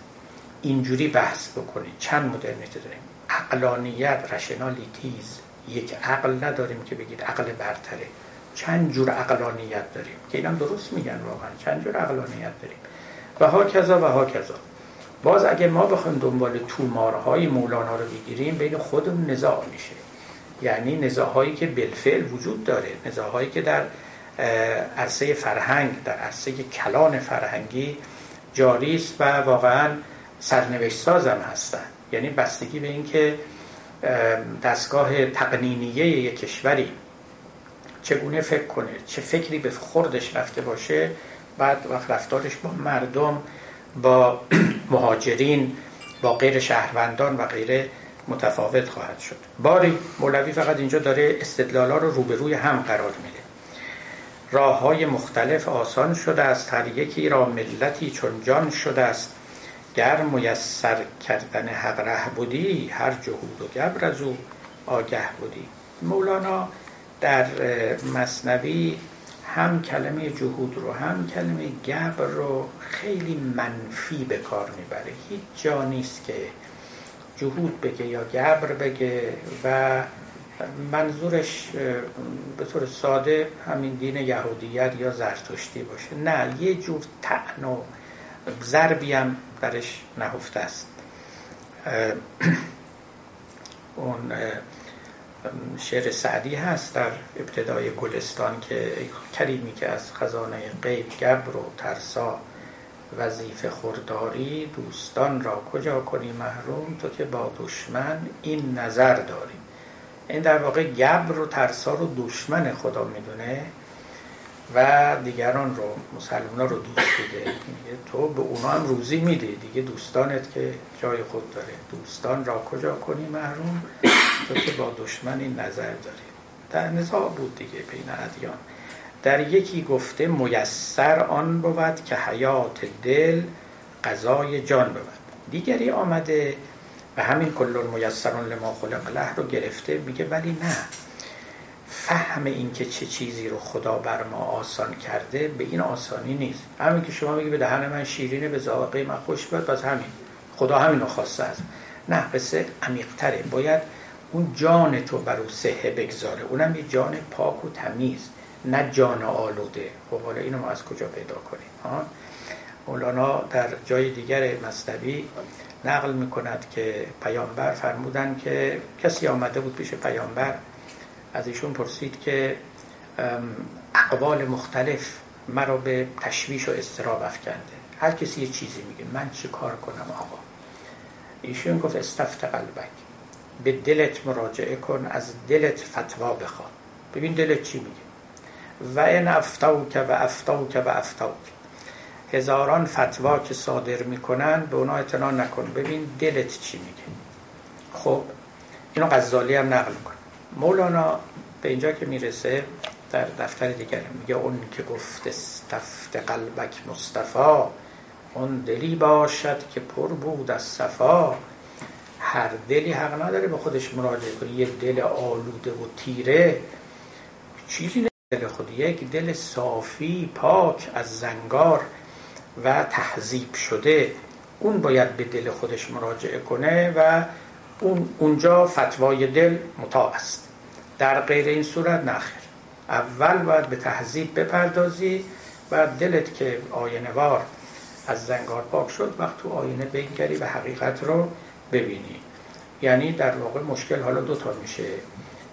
اینجوری بحث بکنید. چند مدرنیته داریم؟ عقلانیت رشنالیتیز یک عقل نداریم که بگید عقل برتره. چند جور عقلانیت داریم؟ که اینا درست میگن واقعا. چند جور عقلانیت داریم؟ و ها کذا و ها کذا. باز اگه ما بخوایم دنبال تومارهای مولانا رو بگیریم بین خودمون نزاع میشه. یعنی نزاعهایی که بالفعل وجود داره نزاعهایی که در عرصه فرهنگ در عرصه کلان فرهنگی جاری است و واقعا سرنوشت سازم هستن یعنی بستگی به اینکه دستگاه تقنینیه یک کشوری چگونه فکر کنه چه فکری به خوردش رفته باشه بعد وقت رفتارش با مردم با مهاجرین با غیر شهروندان و غیره متفاوت خواهد شد. باری مولوی فقط اینجا داره استدلالا رو روبروی هم قرار میده. راه های مختلف آسان شده است هر یکی را ملتی چون جان شده است. گر میسر کردن حق ره بودی هر جهود و گبر از او آگه بودی. مولانا در مصنوی هم کلمه جهود رو هم کلمه گبر رو خیلی منفی به کار می‌بره. هیچ جا نیست که جهود بگه یا گبر بگه و منظورش به طور ساده همین دین یهودیت یا زرتشتی باشه. نه یه جور تعن و ضربی هم درش نهفته است. اون شعر سعدی هست در ابتدای گلستان که کریمی که از خزانه غیب گبر و ترسا وظیفه خورداری دوستان را کجا کنی محروم؟ تو که با دشمن این نظر داری. این در واقع گبر و ترسا رو دشمن خدا می‌دونه و دیگران رو مسلمان رو دوست میده. میگه تو به اونا هم روزی میدی. دیگه دوستانت که جای خود داره. دوستان را کجا کنی محروم؟ تو که با دشمن این نظر داری. در نزاع بود دیگه بین ادیان. در یکی گفته میسر آن بود که حیات دل قضای جان بود. دیگری آمده و همین کل میسران لما خلق له رو گرفته میگه ولی نه. فهم این که چه چیزی رو خدا بر ما آسان کرده به این آسانی نیست. همین که شما میگی به دهن من شیرینه به ذائقه من خوش بود بس همین. خدا همین رو خواسته از نه قصه عمیقتره. باید اون جان تو بر او سهه بگذاره. اونم یه جان پاک و تمیز. نه جان آلوده. خب حالا اینو ما از کجا پیدا کنیم؟ مولانا در جای دیگر مصنوی نقل می‌کند که پیامبر فرمودن که کسی آمده بود پیش پیامبر از ایشون پرسید که اقوال مختلف مرا به تشویش و استراب افکنده. هر کسی یه چیزی میگه من چه کار کنم آقا؟ ایشون گفت استفت قلبک. به دلت مراجعه کن از دلت فتوا بخواد ببین دلت چی میگه؟ و این افتاوک و افتاوک و افتاوک هزاران فتوا که صادر می‌کنن به اونا اعتنا نکن. ببین دلت چی میگه. خب اینو غزالی هم نقل کن مولانا به اینجا که می‌رسه در دفتر دیگر میگه اون که گفت استفت قلبک مصطفی اون دلی باشد که پر بود از صفا. هر دلی حق نداره به خودش مراجعه کنه. یه دل آلوده و تیره. چیزی دل خود یک دل صافی پاک از زنگار و تحذیب شده. اون باید به دل خودش مراجعه کنه و اون اونجا فتوای دل مطاع است. در غیر این صورت نخیر اول باید به تحذیب بپردازی و دلت که آینوار از زنگار پاک شد وقت تو آینه بگری و حقیقت رو ببینی. یعنی در واقع مشکل حالا دوتا میشه.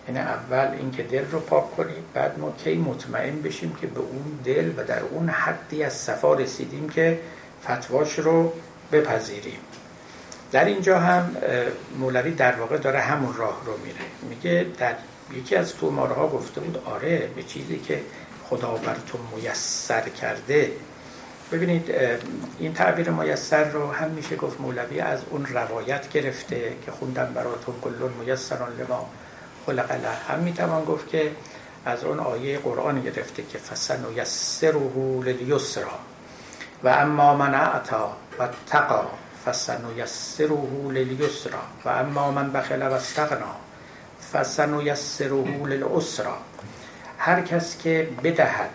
یعنی اول اینکه دل رو پاک کنیم بعد ما کی مطمئن بشیم که به اون دل و در اون حدی از صفا رسیدیم که فتواش رو بپذیریم. در اینجا هم مولوی در واقع داره همون راه رو میره. میگه در یکی از تومارها گفته بود آره به چیزی که خدا بر تو میسر کرده. ببینید این تعبیر میسر رو هم میشه گفت مولوی از اون روایت گرفته که خوندم براتون کلون میسران لما خلق هم می‌توان گفت که از اون آیه قرآن گرفته که فسن و یسره لیسرا و اما من اعتا و تقا فسن و یسره لیسرا و اما من بخل و استغنا فسن و یسره للاسرا هر کس که بدهد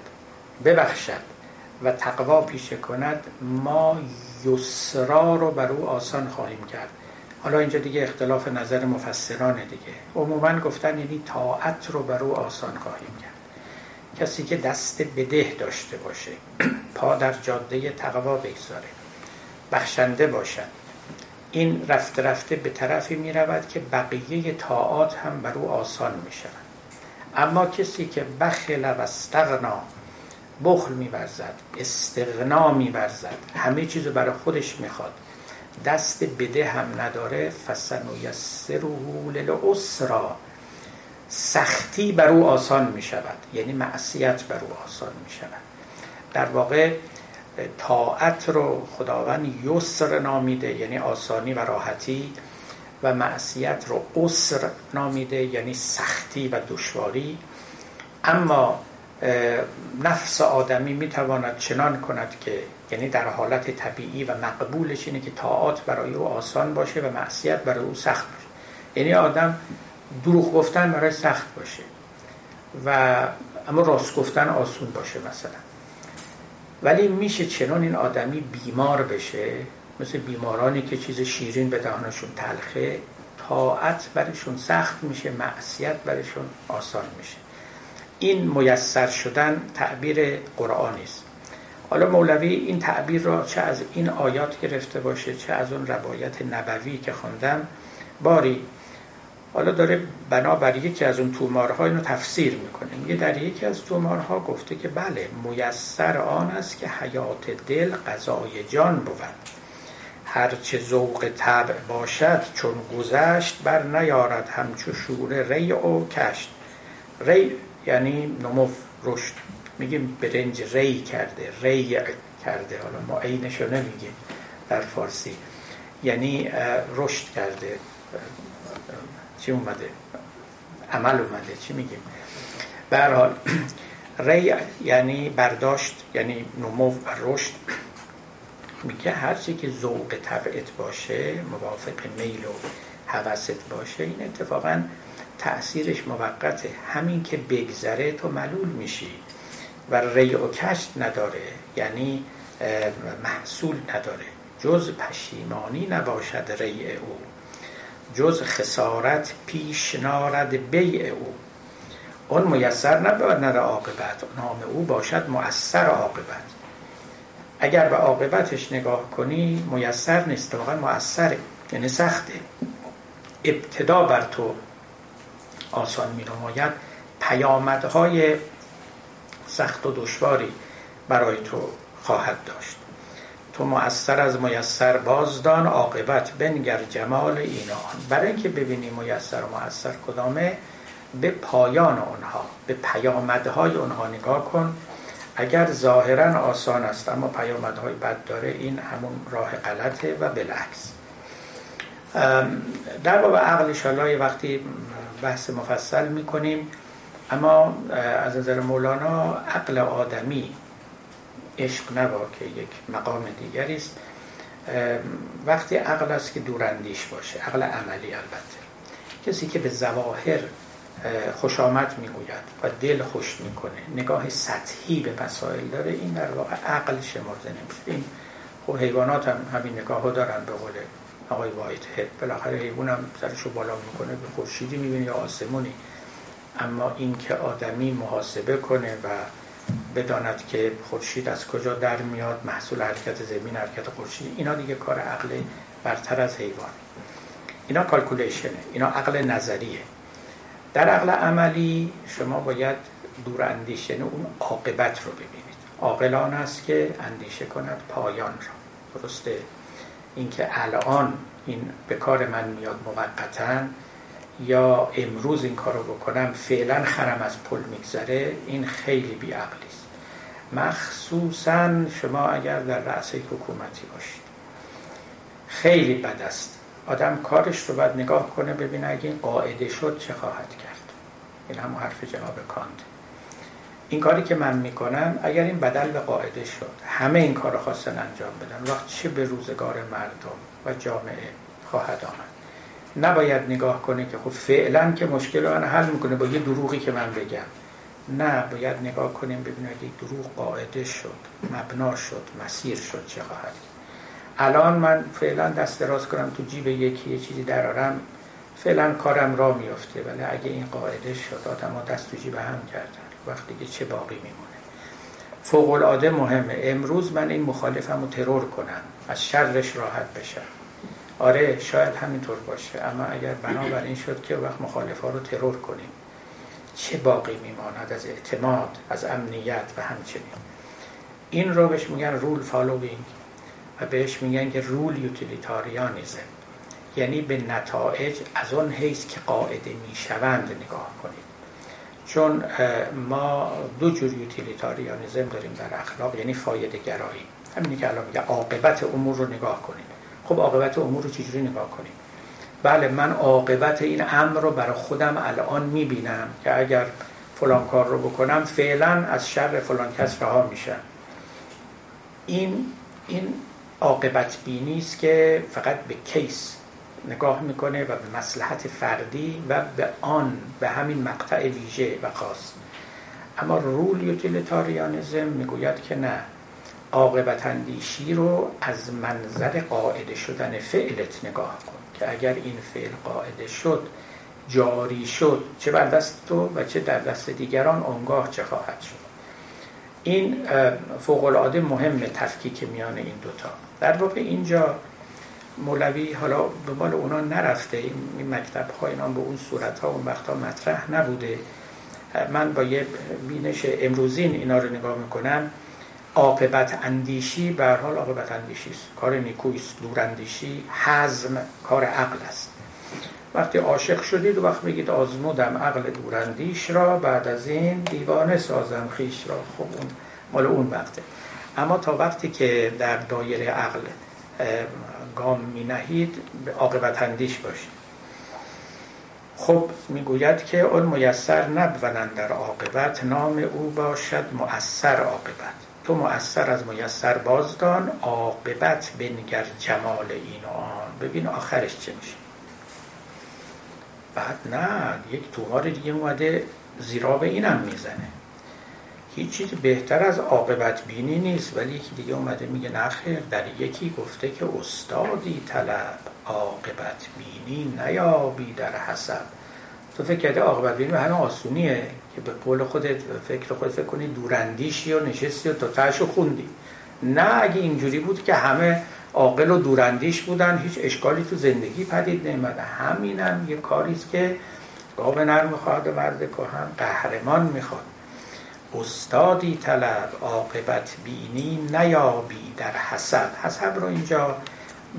ببخشد و تقوا پیشه کند ما یسرا رو بر او آسان خواهیم کرد. حالا اینجا دیگه اختلاف نظر مفسرانه دیگه. عموما گفتن یعنی طاعت رو بر او آسان خواهیم کرد. کسی که دست بده داشته باشه پا در جاده تقوا بگذاره بخشنده باشد. این رفته رفته به طرفی می رود که بقیه طاعات هم بر او آسان می شود. اما کسی که بخل و استغنا بخل میورزد استغنا میورزد همه چیز برای خودش می‌خواد دست بده هم نداره. فسن و یسره للعسرا سختی بر او آسان می شود یعنی معصیت بر او آسان می شود در واقع طاعت رو خداوند یسر نامیده یعنی آسانی و راحتی و معصیت رو عسر نامیده یعنی سختی و دشواری. اما نفس آدمی می‌تواند چنان کند که یعنی در حالت طبیعی و مقبولش اینه که طاعات برای او آسان باشه و معصیت برای او سخت باشه. یعنی آدم دروغ گفتن برای سخت باشه و اما راست گفتن آسون باشه مثلا. ولی میشه چنان این آدمی بیمار بشه مثل بیمارانی که چیز شیرین به دهانشون تلخه طاعت برشون سخت میشه معصیت برشون آسان میشه. این میسر شدن تعبیر قرآنی است. حالا مولوی این تعبیر را چه از این آیات گرفته باشه چه از اون روایت نبوی که خوندم باری حالا داره بنابر یکی از اون تومارها اینو تفسیر می‌کنه. میگه در یکی از تومارها گفته که بله میسر آن است که حیات دل قضای جان بود. هرچه ذوق طبع باشد چون گذشت بر نیارد همچو شور ری او کشت. ری یعنی نمو رشد. میگیم برنج ری کرده ری کرده. حالا ما عینشو نمیگیم در فارسی. یعنی رشد کرده. چی اومده؟ عمل اومده. چی میگیم؟ به حال ری یعنی برداشت یعنی نمو و رشد. میگه هرچی که ذوق طبعت باشه موافق میل و حوست باشه این اتفاقا تأثیرش موقته. همین که بگذره تو ملول میشی. و ری و کشت نداره یعنی محصول نداره. جز پشیمانی نباشد ری او. جز خسارت پیش نارد بیع او. اون میسر نباید نره عاقبت. نام او باشد مؤثر عاقبت. اگر به عاقبتش نگاه کنی میسر نیست واقعا مؤثره یعنی سخته. ابتدا بر تو آسان می نماید پیامدهای سخت و دشواری برای تو خواهد داشت. تو مؤثر از میسر بازدان عاقبت بنگر جمال اینا برای اینکه ببینی میسر و مؤثر کدامه به پایان اونها به پیامدهای اونها نگاه کن. اگر ظاهرا آسان است اما پیامدهای بد داره این همون راه غلطه و بالعکس. در باب عقل شالله وقتی بحث مفصل می‌کنیم. اما از نظر مولانا عقل آدمی عشق نبا که یک مقام دیگری است. وقتی عقل است که دوراندیش باشه عقل عملی البته. کسی که به زواهر خوش آمد می‌گوید و دل خوش می‌کنه نگاه سطحی به مسائل داره این در واقع عقل شمرده نمیشه. این خب حیوانات هم همین نگاه دارن به قول آقای وایت هد بالاخره حیوان هم سرشو بالا می‌کنه به خورشیدی می‌بینه یا آسمونی. اما اینکه آدمی محاسبه کنه و بداند که خورشید از کجا در میاد محصول حرکت زمین حرکت خورشید اینا دیگه کار عقل برتر از حیوان. اینا کالکولیشنه اینا عقل نظریه. در عقل عملی شما باید دور اندیشه اون عاقبت رو ببینید. عاقلان است که اندیشه کند پایان را. درسته؟ اینکه الان این به کار من میاد موقتا یا امروز این کارو بکنم فعلا خرم از پل میگذره این خیلی بیعقلی است. مخصوصا شما اگر در رأس حکومتی باشید. خیلی بد است. آدم کارش رو باید نگاه کنه ببینه اگه این قاعده شد چه خواهد کرد. این همون حرف جناب کانت. این کاری که من می‌کنم اگر این بدل به قاعده شد همه این کار خواستن انجام بدن وقت چه به روزگار مردم و جامعه خواهد آمد؟ نباید نگاه کنه که خب فعلا که مشکل رو حل می‌کنه با یه دروغی که من بگم. نه باید نگاه کنیم ببینیم اگه دروغ قاعده شد مبنا شد مسیر شد چه خواهد. الان من فعلا دست دراز کنم تو جیب یکی یه چیزی درارم فعلا کارم را میفته ولی اگه این قاعده شد آدم دست تو جیب هم کردن. وقتی که چه باقی میمونه. فوق العاده مهمه. امروز من این مخالفم رو ترور کنم. از شرش راحت بشم. آره شاید همینطور باشه. اما اگر بنابراین شد که وقت مخالفا رو ترور کنیم. چه باقی میماند از اعتماد از امنیت و همچنین. این رو بهش میگن rule following و بهش میگن که rule utilitarianism یعنی به نتایج از اون حیث که قاعده می‌شوند نگاه کنید. چون ما دو جور utilitarianism داریم در اخلاق یعنی فایده گرایی همینی که الان میگه عاقبت امور رو نگاه کنیم خب عاقبت امور رو چجوری نگاه کنیم؟ بله من عاقبت این امر رو برای خودم الان می‌بینم که اگر فلان کار رو بکنم فعلا از شر فلان کس رها میشم این این عاقبت بینی است که فقط به case نگاه می‌کنه و به مصلحت فردی و به آن به همین مقطع ویژه و خاص. اما rule utilitarianism می‌گوید که نه. عاقبت اندیشی رو از منظر قاعده شدن فعلت نگاه کن که اگر این فعل قاعده شد جاری شد چه بر دست تو و چه در دست دیگران اونگاه چه خواهد شد. این فوق العاده مهم تفکیک میان این دوتا در واقع اینجا مولوی حالا به مال اونا نرفته. این مکتب ها اینا به اون صورت ها اون وقت ها مطرح نبوده. من با یه بینش امروزین اینا رو نگاه می‌کنم. عاقبت اندیشی به حال عاقبت اندیشی است. کار دور اندیشی حزم کار عقل است. وقتی عاشق شدید و وقت بگید آزمودم عقل دوراندیش را بعد از این دیوانه سازم خیش را. خب اون مال اون وقته. اما تا وقتی که در دایره عقل گام می نهید عاقبت اندیش باشید. خب می‌گوید که اون میسر نبونند در عاقبت نام او باشد مؤثر عاقبت. تو مؤثر از میسر بازدان عاقبت بنگر جمال این آن. ببین آخرش چه میشه. بعد نه یک تومار دیگه اومده زیرا به اینم می‌زنه. هیچ چیز بهتر از عاقبت بینی نیست ولی یکی دیگه اومده میگه نخیر در یکی گفته که استادی طلب عاقبت بینی نیابی در حسب. تو فکر کرده عاقبت بینی به همه آسونیه؟ که به قول خودت فکر خودت فکر کنی دوراندیشی و نشستی و تا خوندی. نه اگه اینجوری بود که همه عاقل و دوراندیش بودن هیچ اشکالی تو زندگی پدید نمیده همینم یه کاریست که گاو نر می‌خواد و مرد هم قهرمان می‌خواد. استادی طلب عاقبت بینی نیابی در حسب حسب رو اینجا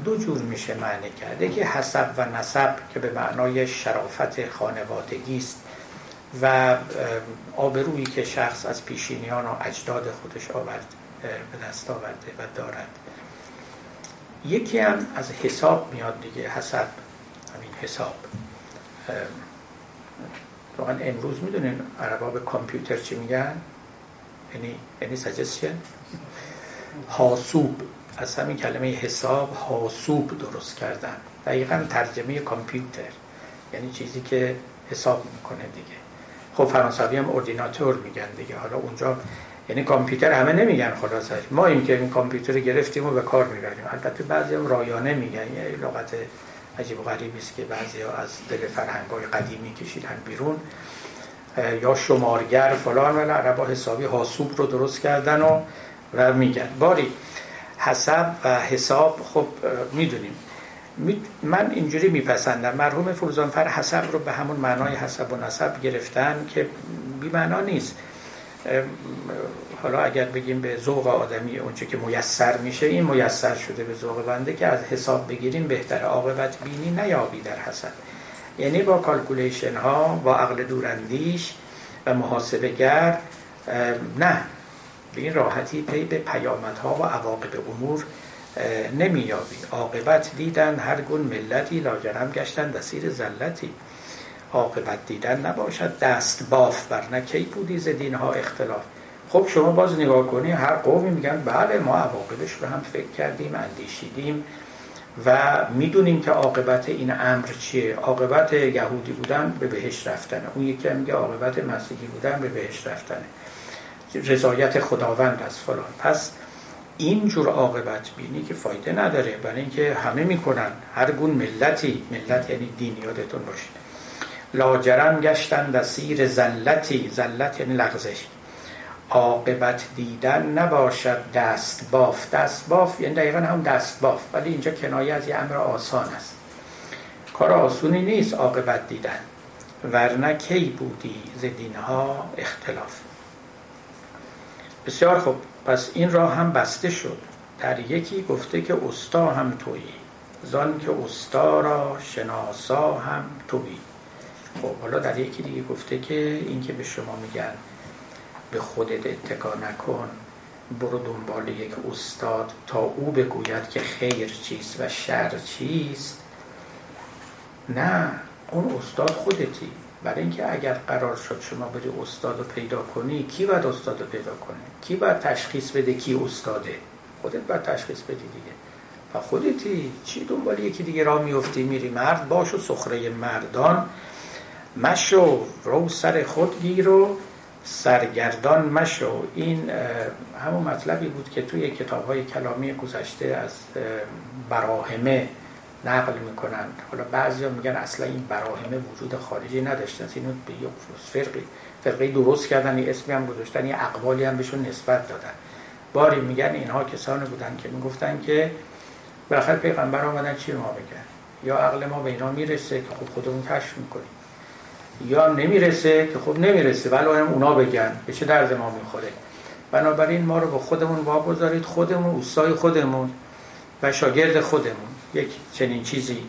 دو جور میشه معنی کرده که حسب و نسب که به معنای شرافت خانوادگی است. و آبرویی که شخص از پیشینیان و اجداد خودش آورد به دست آورده و دارد. یکی هم از حساب میاد دیگه حسب همین حساب. واقعا امروز می‌دونین عربا به کامپیوتر چی میگن؟ یعنی یعنی سجستشن حاسوب. از همین کلمه حساب حاسوب درست کردن. دقیقا ترجمه کامپیوتر. یعنی چیزی که حساب می‌کنه دیگه. خب فرانسوی هم اردیناتور میگن دیگه. حالا اونجا یعنی کامپیوتر همه نمیگن خلاصش ما این که این کامپیوتر گرفتیم و به کار می‌بریم. البته بعضی هم رایانه میگن. یه لغت عجیب و غریبی است که بعضی ها از دل فرهنگ های قدیمی کشیدن بیرون. یا شمارگر فلان ولی عربا حسابی حاسوب رو درست کردن و, و میگن. باری حسب و حساب خب می‌دونیم. من اینجوری میپسندم. مرحوم فروزانفر حسب رو به همون معنای حسب و نسب گرفتن که بی معنا نیست. حالا اگر بگیم به ذوق آدمی اونچه که میسر میشه این میسر شده به ذوق بنده که از حساب بگیریم بهتر عاقبت بینی نیابی در حسد. یعنی با calculation ها با عقل دوراندیش و محاسبه نه. به این راحتی پی به پیامدها و عواقب امور نمیابی عاقبت دیدند هر گون ملتی لاجرم گشتند اسیر زلتی. عاقبت دیدن نباشد دست باف بر کی بودی ز ها اختلاف؟ خب شما باز نگاه کنی هر قومی میگن بله ما عواقبش رو هم فکر کردیم اندیشیدیم و می‌دونیم که عاقبت این امر چیه. عاقبت یهودی بودن به بهش رفتنه. اون یکی هم میگه عاقبت مسیحی بودن به بهش رفتنه. رضایت خداوند از فلان. پس این جور عاقبت بینی که فایده نداره. برای اینکه همه می‌کنن. هر گون ملتی. ملت یعنی دین یادتون باشید لاجرم گشتن دسیر زلتی. زلت یعنی لغزش. عاقبت دیدن نباشد دست باف. دست باف یعنی دقیقا هم دست باف. ولی اینجا کنایه از یه امر آسان است. کار آسونی نیست عاقبت دیدن. ورنه کی بودی ز ها اختلاف. بسیار خوب. پس این راه هم بسته شد. در یکی گفته که استا هم تویی. زان که استا را شناسا هم تویی. خب حالا در یکی دیگه گفته که این که به شما میگن به خودت اتکا نکن برو دنبال یک استاد تا او بگوید که خیر چیست و شر چیست. نه اون استاد خودتی. برای اینکه اگر قرار شد شما بری استاد رو پیدا کنی کی باید استاد رو پیدا کنه؟ کی باید تشخیص بده کی استاده؟ خودت باید تشخیص بدی دیگه. و خودتی چی دنبال یکی دیگه راه میفتی میری مرد باش و سخره مردان. مشو رو سر خود گیر و سرگردان مشو. این همون مطلبی بود که توی کتاب های کلامی گذشته از براهمه نقل می‌کنن. حالا بعضی میگن اصلا این براهمه وجود خارجی نداشتن اینو به یک فرقی فرقی درست کردن یه اسمی هم گذاشتن یه اقوالی هم بهشون نسبت دادن. باری میگن اینها کسانی بودن که می‌گفتن که بالاخره پیغمبر آمدن چی ما بگن؟ یا عقل ما به اینا می‌رسه که خب خودمون کشف می‌کنیم. یا نمی‌رسه که خب نمی‌رسه ولی اونا بگن به چه درد ما می‌خوره. بنابراین ما رو به خودمون واگذارید خودمون اوستای خودمون و شاگرد خودمون. یک چنین چیزی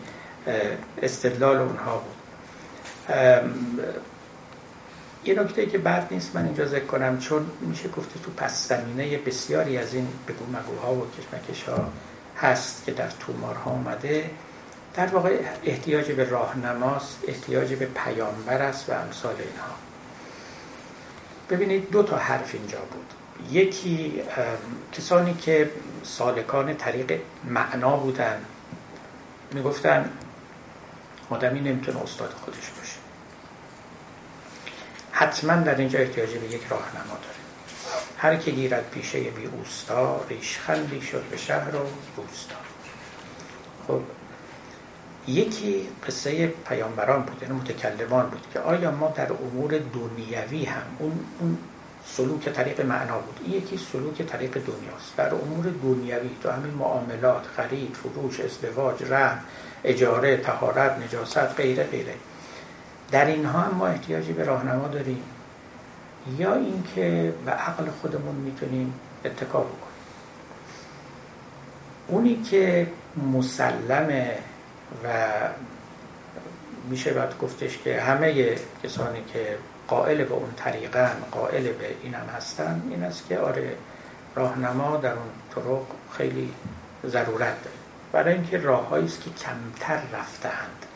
استدلال اونها بود. یه نکته که بعد نیست من اینجا ذکر کنم چون میشه گفته تو پس زمینه بسیاری از این بگو مگوها و کشمکش ها هست که در تومار ها اومده. در واقع احتیاج به راهنماست احتیاج به پیامبر است و امثال اینها. ببینید دو تا حرف اینجا بود. یکی کسانی که سالکان طریق معنا بودن. می‌گفتن آدمی نمی‌تونه استاد خودش باشه. حتما در اینجا احتیاج به یک راهنما داره. هر که گیرد پیشه بی اوستا ریشخندی شد به شهر و روستا خب یکی قصه پیامبران بود یعنی متکلمان بود که آیا ما در امور دنیوی هم اون, اون سلوک طریق معنا بود این یکی سلوک طریق دنیاست. در امور دنیوی تو همین معاملات خرید فروش ازدواج رحم اجاره تهارت نجاست غیره غیره. در اینها هم ما احتیاجی به راهنما داریم. یا اینکه به عقل خودمون می‌تونیم اتکا بکنیم. اونی که مسلمه و میشه باید گفتش که همه کسانی که قائل به اون طریقن قائل به اینم هستن این است که آره راهنما در اون طرق خیلی ضرورت داره. برای اینکه راههایی است که کمتر رفتهاند.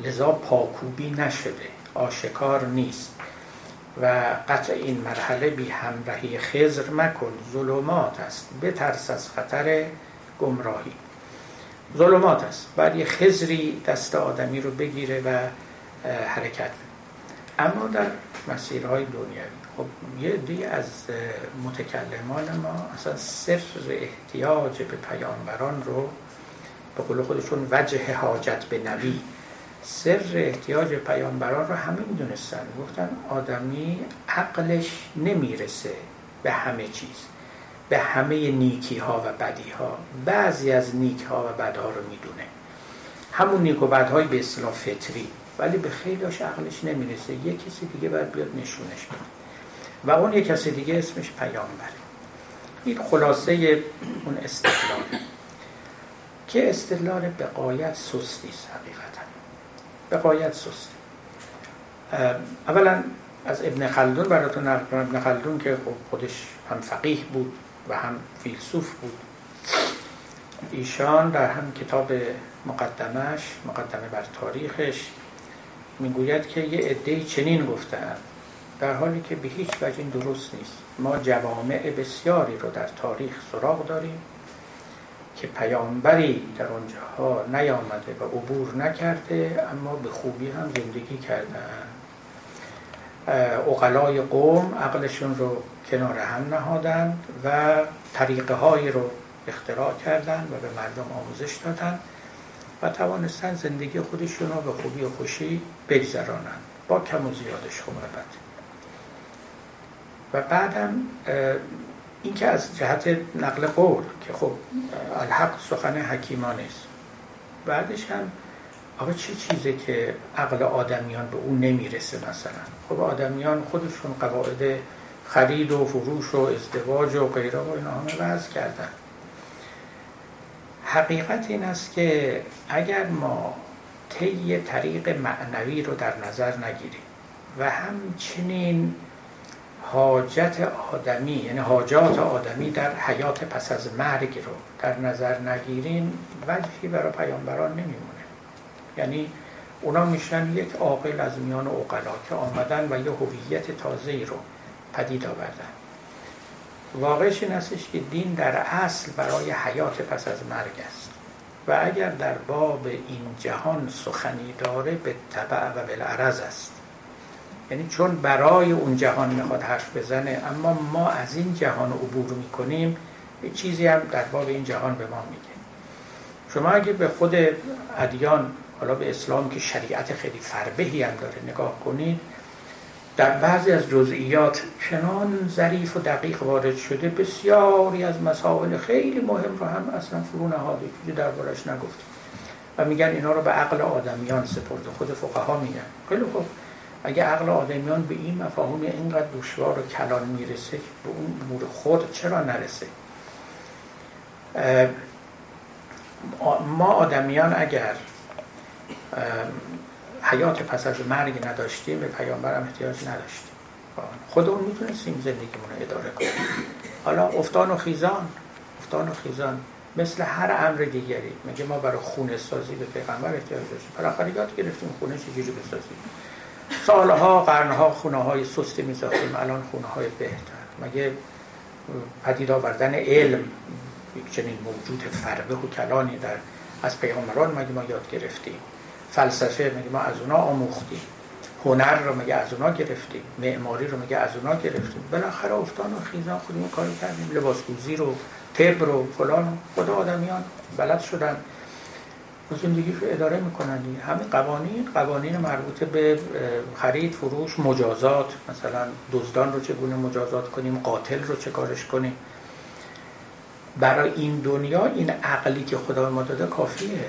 لذا پاکوبی نشده آشکار نیست. و قطع این مرحله بی همراهی خزر مکن ظلمات است. بترس از خطر گمراهی. ظلمات است. بعد یه خزری دست آدمی رو بگیره و حرکت اما در مسیرهای دنیوی خب یه دی از متکلمان ما اصلا سر احتیاج به پیامبران رو به قول خودشون وجه حاجت به نبی سر احتیاج پیامبران رو همه می‌دونستن. گفتن آدمی عقلش نمی‌رسه به همه چیز به همه نیکی ها و بدی ها بعضی از نیک ها و بدها رو می‌دونه. همون نیک و بدهای به اصطلاح فطری. ولی به خیلیش عقلش نمی‌رسه. یه کسی دیگه باید بیاد نشونش بده. و اون یه کسی دیگه اسمش پیامبره. این خلاصه اون استدلال. که استدلال به قایت سستی است حقیقتا. به قایت سستی اولا از ابن خلدون براتون نقل کنم. ابن خلدون که خب خودش هم فقیه بود و هم فیلسوف بود. ایشان در هم کتاب مقدمش مقدمه بر تاریخش می‌گوید که یه عده چنین گفتن در حالی که به هیچ وجه این درست نیست. ما جوامع بسیاری رو در تاریخ سراغ داریم که پیامبری در اونجاها نیامده و عبور نکرده اما به خوبی هم زندگی کردن اقلای قوم عقلشون رو کنار هم نهادن و طریقه هایی رو اختراع کردن و به مردم آموزش دادن و توانستن زندگی خودشون رو به خوبی و خوشی بگذرانن با کم و زیادش خوب و بعدم این که از جهت نقل قول که خب الحق سخن حکیمان است بعدش هم آقا چه چیزه که عقل آدمیان به اون نمی‌رسه مثلا؟ خب آدمیان خودشون قواعد خرید و فروش و ازدواج و غیره و اینا همه وضع کردن. حقیقت این است که اگر ما طی طریق معنوی رو در نظر نگیریم و همچنین حاجت آدمی یعنی حاجات آدمی در حیات پس از مرگ رو در نظر نگیریم وجهی برای پیامبران نمیمونه. یعنی اونا میشن یک عاقل از میان اوقلا که آمدن و یه هویت تازه رو پدید آوردن. واقعش این استش که دین در اصل برای حیات پس از مرگ است. و اگر در باب این جهان سخنی داره به طبع و بالعرض است. یعنی چون برای اون جهان می‌خواد حرف بزنه اما ما از این جهان عبور می‌کنیم چیزی هم در باب این جهان به ما میگه. شما اگه به خود ادیان حالا به اسلام که شریعت خیلی فربهی هم داره نگاه کنید در بعضی از جزئیات چنان ظریف و دقیق وارد شده بسیاری از مسائل خیلی مهم رو هم اصلا فرو نهاده چیزی دربارش نگفتیم. و میگن اینا رو به عقل آدمیان سپرده. خود فقها میگن. خیلی خوب. اگه عقل آدمیان به این مفاهیم اینقدر دشوار و کلان می‌رسه به اون امور خود چرا نرسه؟ ما آدمیان اگر حیات پس از مرگ نداشتیم به پیامبر هم احتیاج نداشتیم. خودمون می‌تونستیم زندگیمون رو اداره کنیم. حالا افتان و خیزان افتان و خیزان مثل هر امر دیگری. میگه ما برای خونه سازی به پیغمبر احتیاج داشتیم؟ بالاخره یاد گرفتیم خونه چجوری بسازیم. سالها قرنها خونه های سستی میساختیم. الان خونه های بهتر. مگه پدید آوردن علم یک چنین موجود فربه و کلانی در از پیغمبران مگه ما یاد گرفتیم؟ فلسفه میگه ما از اونا آموختیم. هنر رو میگه از اونا گرفتیم. معماری رو میگه از اونا گرفتیم. بالاخره افتان و خیزان خودمون کاری کردیم. لباس دوزی رو طب رو فلان خدا آدمیان بلد شدن. زندگی رو اداره می‌کنن. همین قوانین قوانین مربوط به خرید فروش مجازات. مثلا دزدان رو چگونه مجازات کنیم؟ قاتل رو چه کارش کنیم؟ برای این دنیا این عقلی که خدا ما داده کافیه.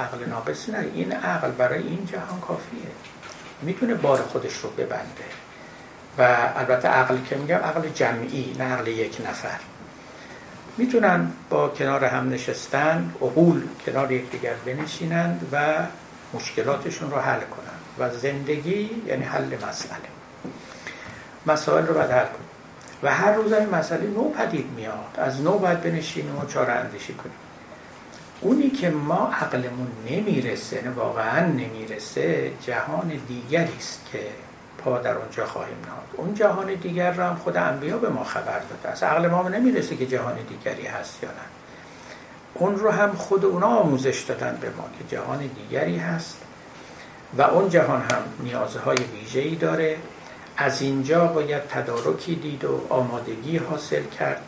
عقل ناقصی نه. این عقل برای این جهان کافیه. می‌تونه بار خودش رو ببنده. و البته عقل که میگم عقل جمعی نه عقل یک نفر. می‌تونن با کنار هم نشستن عقول کنار یکدیگر بنشینند و مشکلاتشون رو حل کنن. و زندگی یعنی حل مسئله. مسائل رو باید حل و هر روز این مسئله نو پدید میاد. از نو باید بنشینیم و چاره اندیشی کنیم. اونی که ما عقلمون نمی‌رسه یعنی واقعا نمی‌رسه جهان دیگری است که پا در اونجا خواهیم نهاد. اون جهان دیگر را هم خود انبیا به ما خبر داده است. عقل ما نمی‌رسه که جهان دیگری هست یا نه. اون رو هم خود اونا آموزش دادن به ما که جهان دیگری هست و اون جهان هم نیازهای ویژه‌ای داره. از اینجا باید تدارکی دید و آمادگی حاصل کرد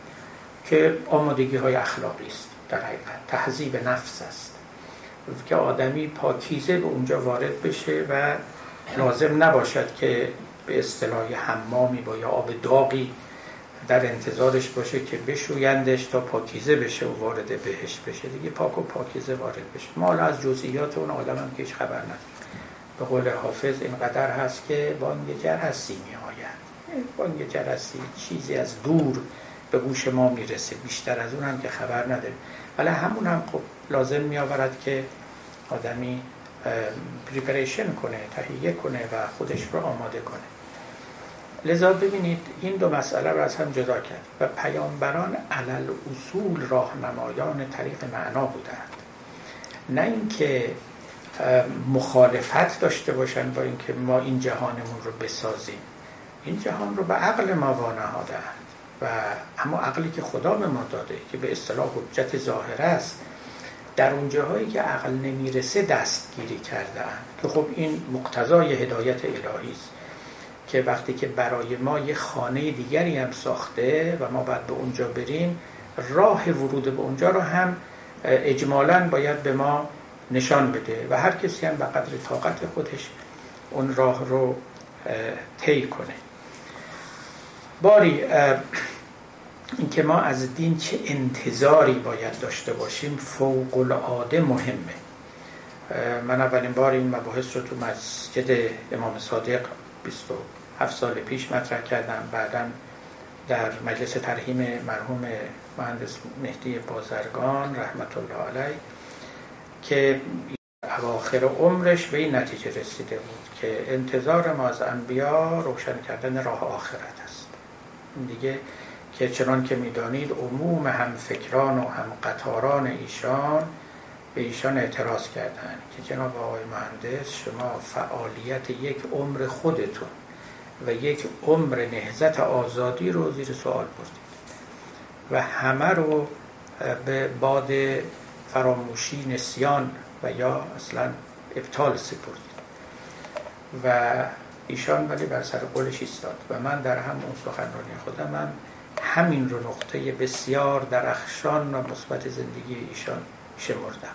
که آمادگی های اخلاقی است. در حقیقت تهذیب نفس است. که آدمی پاکیزه به اونجا وارد بشه و لازم نباشد که به اصطلاح حمامی با یا آب داغی در انتظارش باشه که بشویندش تا پاکیزه بشه و وارد بهش بشه. دیگه پاک و پاکیزه وارد بشه. ما از جزئیات اون آدم هم که خبر نداریم. به قول حافظ اینقدر هست که بانگ جرسی می آید بانگ جرسی چیزی از دور به گوش ما می‌رسه. بیشتر از اون هم که خبر نداریم. ولی همون هم خب لازم میآورد که آدمی پریپریشن کنه تهیه کنه و خودش رو آماده کنه. لذا ببینید این دو مسئله رو از هم جدا کرد و پیامبران علل اصول راهنمایان طریق معنا بودند. نه اینکه مخالفت داشته باشن با اینکه ما این جهانمون رو بسازیم. این جهان رو به عقل ما وانهادند و اما عقلی که خدا به ما داده که به اصطلاح حجت ظاهر است در اون جاهایی که عقل نمی‌رسه دستگیری کردن که خب این مقتضای هدایت الهی است که وقتی که برای ما یه خانه دیگری هم ساخته و ما باید به اونجا بریم راه ورود به اونجا رو هم اجمالا باید به ما نشان بده و هر کسی هم به قدر طاقت خودش اون راه رو طی کنه. باری اینکه ما از دین چه انتظاری باید داشته باشیم فوق العاده مهمه من اولین بار این مباحث رو تو مسجد امام صادق 27 سال پیش مطرح کردم. بعدا در مجلس ترحیم مرحوم مهندس مهدی بازرگان رحمت الله علیه که اواخر عمرش به این نتیجه رسیده بود که انتظار ما از انبیا روشن کردن راه آخرت است. دیگه که چنان که می‌دانید عموم هم فکران و هم قطاران ایشان به ایشان اعتراض کردند که جناب آقای مهندس شما فعالیت یک عمر خودتون و یک عمر نهزت آزادی رو زیر سوال بردید و همه رو به باد فراموشی نسیان و یا اصلا ابطال سپردید. و ایشان ولی بر سر قولش ایستاد و من در همون سخنرانی خودم هم همین رو نقطه بسیار درخشان و مثبت زندگی ایشان شمردم.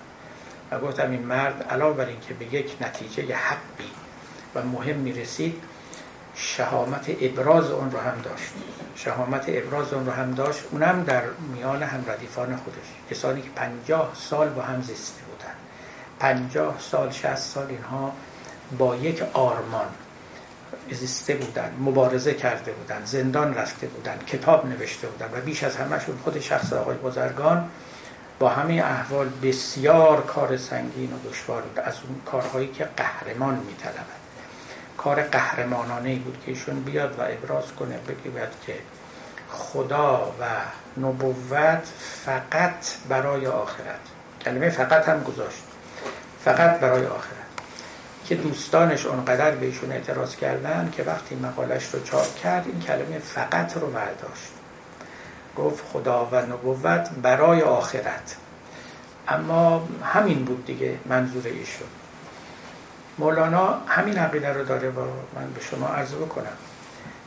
و گفتم این مرد علاوه بر اینکه به یک نتیجه حقی و مهم می‌رسید شهامت ابراز اون رو هم داشت. شهامت ابراز اون رو هم داشت اونم در میان هم ردیفان خودش. کسانی که پنجاه سال با هم زیسته بودن پنجاه سال شست سال اینها با یک آرمان زیسته بودن مبارزه کرده بودن زندان رفته بودن کتاب نوشته بودن و بیش از همهشون خود شخص آقای بزرگان با همه احوال بسیار کار سنگین و دشوار بود. از اون کارهایی که قهرمان میطلبد کار قهرمانانه بود که ایشون بیاد و ابراز کنه بگوید که خدا و نبوت فقط برای آخرت. کلمه فقط هم گذاشت. فقط برای آخرت. که دوستانش اونقدر بهشون اعتراض کردن که وقتی مقالش رو چاپ کرد این کلمه فقط رو برداشت. گفت خدا و نبوت برای آخرت. اما همین بود دیگه منظور ایشون. مولانا همین عقیده رو داره با من به شما عرض بکنم.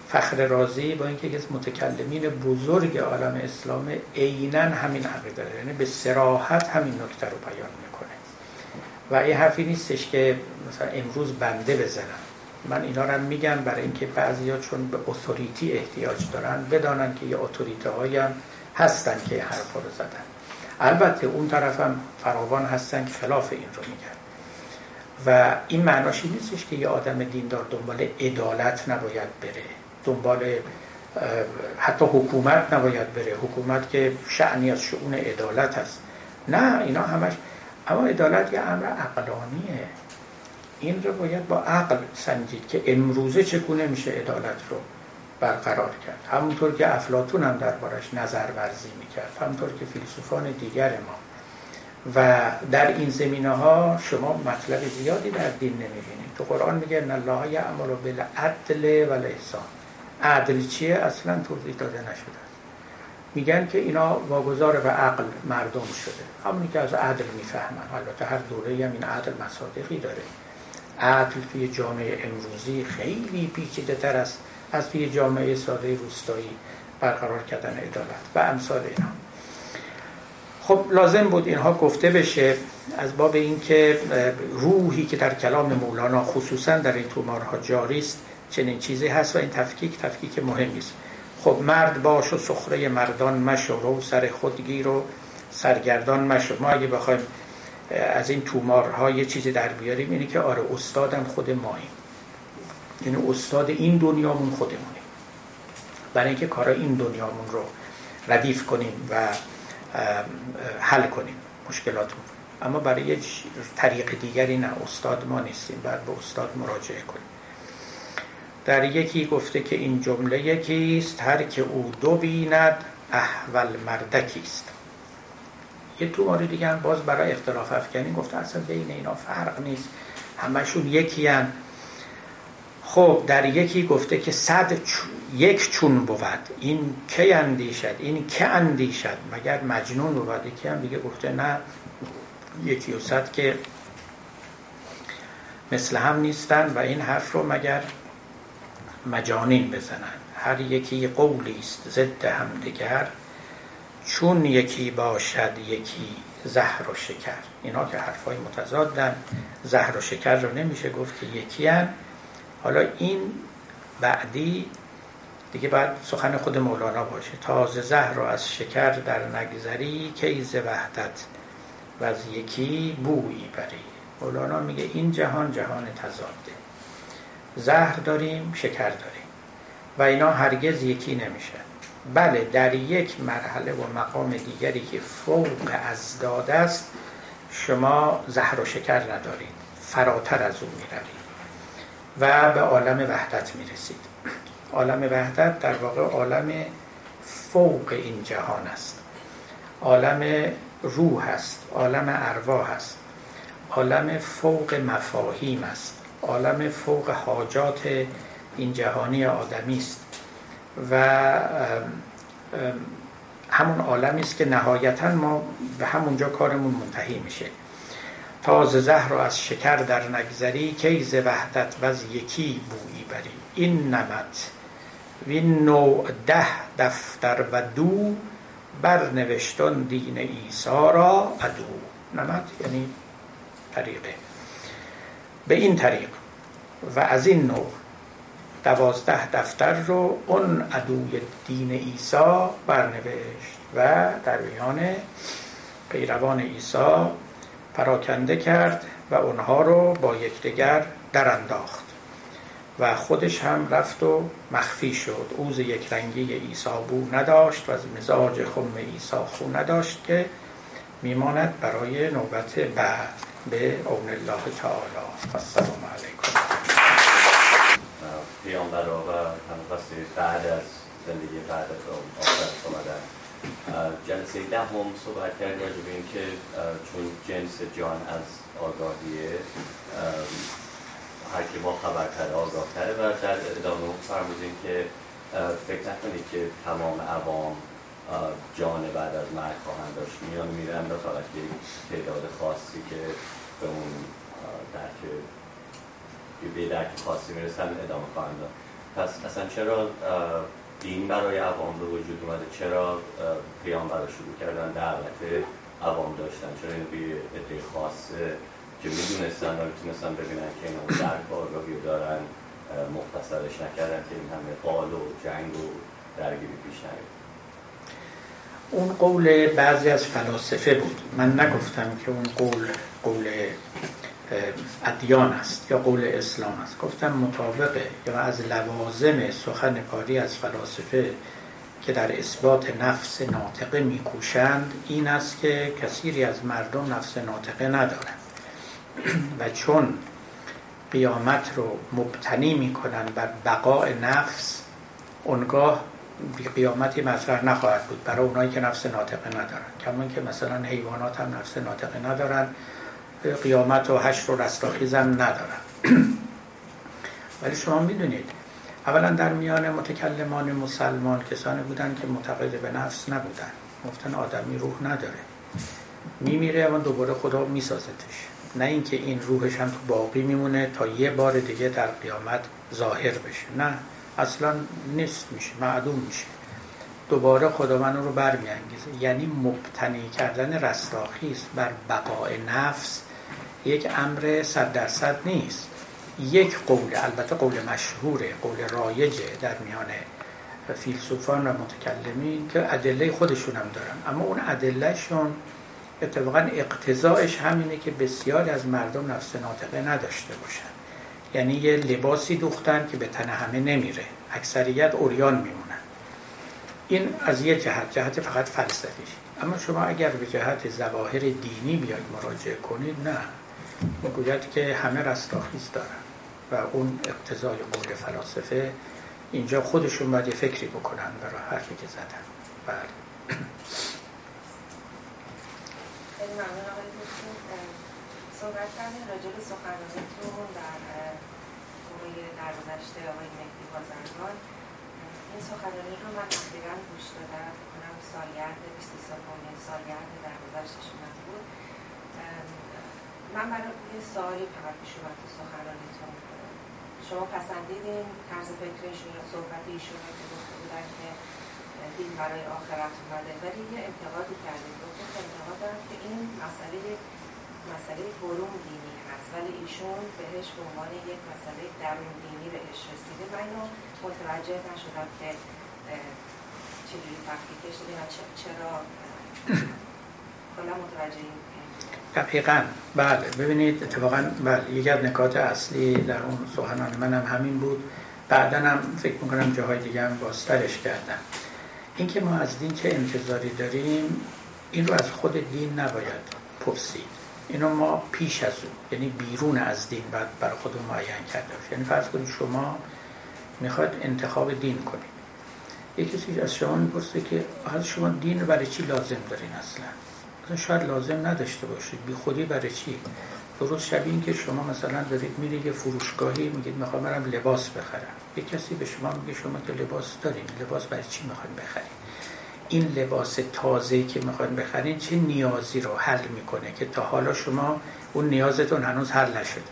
فخر رازی با اینکه از متکلمین بزرگ عالم اسلام عینا همین عقیده داره. یعنی به سراحت همین نکته رو بیان می‌کنه. و این حرفی نیستش که مثلا امروز بنده بزنم. من اینا رو میگم برای اینکه بعضیا چون به اتوریتی احتیاج دارن بدانن که یه اتوریته هم هستن که حرف رو زدن. البته اون طرف هم فراوان هستن که خلاف این رو میگن. و این معناش این نیستش که یه آدم دیندار دنبال عدالت نباید بره دنبال حتی حکومت نباید بره. حکومت که شعنی از شعون عدالت هست نه اینا همش اما عدالت یه امر عقلانیه. این رو باید با عقل سنجید که امروزه چگونه میشه عدالت رو برقرار کرد. همونطور که افلاتون هم دربارش نظر ورزی می‌کرد همونطور که فیلسوفان دیگر ما. و در این زمینه ها شما مطلب زیادی در دین نمی‌بینید. تو قرآن میگه ان الله یعمل بالعدل و الاحسان عدل چیه؟ اصلا توضیح داده نشده. میگن که اینا واگذار به عقل مردم شده. همونی که از عدل می‌فهمن. البته هر دوره هم این عدل مصادقی داره. عدل توی جامعه امروزی خیلی پیچیده تر است از توی جامعه ساده روستایی برقرار کردن عدالت و امثال اینا. خب لازم بود اینها گفته بشه از باب اینکه روحی که در کلام مولانا خصوصا در این تومارها جاری است چنین چیزی هست و این تفکیک تفکیک مهمی است. خب مرد باش و سخره مردان مشو رو سر خودگیر و سرگردان مشو. ما اگه بخوایم از این تومارها یه چیزی در بیاریم اینه که آره استادم خود ماییم یعنی استاد این دنیامون خودمونیم برای اینکه کارا این دنیامون رو ردیف کنیم و حل کنیم مشکلات اما برای طریق دیگری نه استاد ما نیستیم بعد به استاد مراجعه کنیم. در یکی گفته که این جمله یکیست هر که او دو بیند احول مردکیست یه تو مورد دیگه باز برای اختلاف افکنی گفته اصلا بین اینا فرق نیست. همشون یکی هم خب در یکی گفته که صد یک چون بود. این که اندیشد؟ این که اندیشد؟ مگر مجنون بود؟ یکی هم دیگه گفته نه. یکی و صد که مثل هم نیستن و این حرف رو مگر مجانین بزنن. هر یکی قولی است ضد همدیگر چون یکی باشد یکی زهر و شکر. اینا که حرفای متضادن. زهر و شکر رو نمیشه گفت که یکی هن. حالا این بعدی دیگه بعد سخن خود مولانا باشه. تازه زهر رو از شکر در نگذری کیز وحدت و از یکی بویی بری. مولانا میگه این جهان جهان تضاده. زهر داریم شکر داریم. و اینا هرگز یکی نمیشه بله در یک مرحله و مقام دیگری که فوق از داده است شما زهر و شکر ندارید فراتر از اون می‌روید و به عالم وحدت می‌رسید. عالم وحدت در واقع عالم فوق این جهان است. عالم روح است عالم ارواح است عالم فوق مفاهیم است عالم فوق حاجات این جهانی آدمی است. و همون عالمی است که نهایتا ما به همونجا کارمون منتهی میشه. تاز زهر رو از شکر در نگذری کیز وحدت و از یکی بویی بری. این نمت وین نوع ده دفتر و دو برنوشتن دین ایسا را ادو نمت یعنی طریقه. به این طریق. و از این نوع دوازده دفتر رو اون عدوی دین ایسا برنوشت و در میان پیروان ایسا پراکنده کرد و اونها رو با یکدیگر در انداخت و خودش هم رفت و مخفی شد. اوز یک رنگی ایسا بو نداشت و از مزاج خم ایسا خو نداشت که میماند برای نوبت بعد به اون الله تعالی. السلام علیکم. پیامبرا و هم بعد از زندگی بعد از آخرت آمدن جلسه ده هم صحبت کرد راجع به اینکه چون جنس جان از آگاهیه هر که با خبرتر تره و در ادامه فرمودیم که فکر نکنید که تمام عوام جان بعد از مرگ خواهند داشت. میان میرن و فقط یک تعداد خاصی که به اون درک به درک خاصی می‌رسن ادامه خواهند پس اصلا چرا دین برای عوام به وجود اومده؟ چرا پیام برای شروع کردن دعوت عوام داشتن؟ چرا این به عده خاص که می‌دونستن و می‌تونستن ببینن که اینا و آگاهی دارن مختصرش نکردن که این همه قال و جنگ و درگیری پیش نگید اون قول بعضی از فلاسفه بود. من نگفتم که اون قول قول ادیان است یا قول اسلام است. گفتم مطابقه یا از لوازم سخن کاری از فلاسفه که در اثبات نفس ناطقه میکوشند این است که کثیری از مردم نفس ناطقه ندارند. و چون قیامت رو مبتنی می‌کنن بر بقاء نفس اونگاه قیامتی مطرح نخواهد بود برای اونایی که نفس ناطقه ندارن. کمان که مثلا حیوانات هم نفس ناطقه ندارن. قیامت و حشر و رستاخیز هم ندارن. ولی شما می‌دونید اولا در میان متکلمان مسلمان کسانی بودن که معتقد به نفس نبودن گفتن آدمی روح نداره. میمیره اما دوباره خدا میسازتش. نه اینکه این روحش هم تو باقی میمونه تا یه بار دیگه در قیامت ظاهر بشه. نه اصلا نیست میشه معدوم میشه. دوباره خداوند رو برمیانگیزه. یعنی مبتنی کردن رستاخیز بر بقای نفس یک امر صد درصد نیست. یک قول البته قول مشهوره قول رایجه در میان فیلسوفان و متکلمین که ادله خودشون هم دارن. اما اون ادلهشون اتفاقا اقتضاعش همینه که بسیاری از مردم نفس ناطقه نداشته باشن. یعنی یه لباسی دوختن که به تن همه نمیره. اکثریت اوریان میمونن. این از یه جهت جهت فقط فلسفیش. اما شما اگر به جهت زواهر دینی بیاید مراجعه کنید نه. می‌گوید که همه رستاخیز دارن و اون اقتضای قول فلاسفه اینجا خودشون باید یه فکری بکنن برای حرفی که زدن. بله. صحبت کردیم راجع به سخنرانیتون در دوره در گذشته آقای مهدی بازرگان. این سخنرانی رو من تقریبا گوش دادم. کنم سالگرد 23 سالگرد در گذشتشون بود من برای یه سوالی فقط پیش اومد تو سخنرانیتون. شما پسندیدین طرز فکر ایشون صحبت ایشون که گفته بودن که دین برای آخرت اومده ولی یه انتقادی کردید. گفتید انتقاد دارم که این مسئله مسئله برون دینی هست ولی ایشون بهش به عنوان یک مسئله درون دینی بهش رسیده من اینو متوجه نشدم که چجوری تفکیکش و چرا؟ کلا متوجه این دقیقا. بله ببینید اتفاقا بله یکی از نکات اصلی در اون سخنان منم همین بود. بعدا هم فکر می‌کنم جاهای دیگه هم باسترش کردم. اینکه ما از دین چه انتظاری داریم این رو از خود دین نباید پرسید. اینو ما پیش از اون یعنی بیرون از دین باید برای خودمون معین کرده یعنی فرض کنید شما می‌خواد انتخاب دین کنید. یکی از شما می‌پرسه که از شما دین رو برای چی لازم دارین اصلا؟ شاید لازم نداشته باشید بی خودی برای چی؟ درست شبیه این که شما مثلا دارید میرید یه فروشگاهی میگید می‌خوام برم لباس بخرم. یه کسی به شما میگه شما که لباس دارین. لباس برای چی می‌خواین بخرید این لباس تازه که می‌خواین بخرین چه نیازی رو حل می‌کنه که تا حالا شما اون نیازتون هنوز حل نشده؟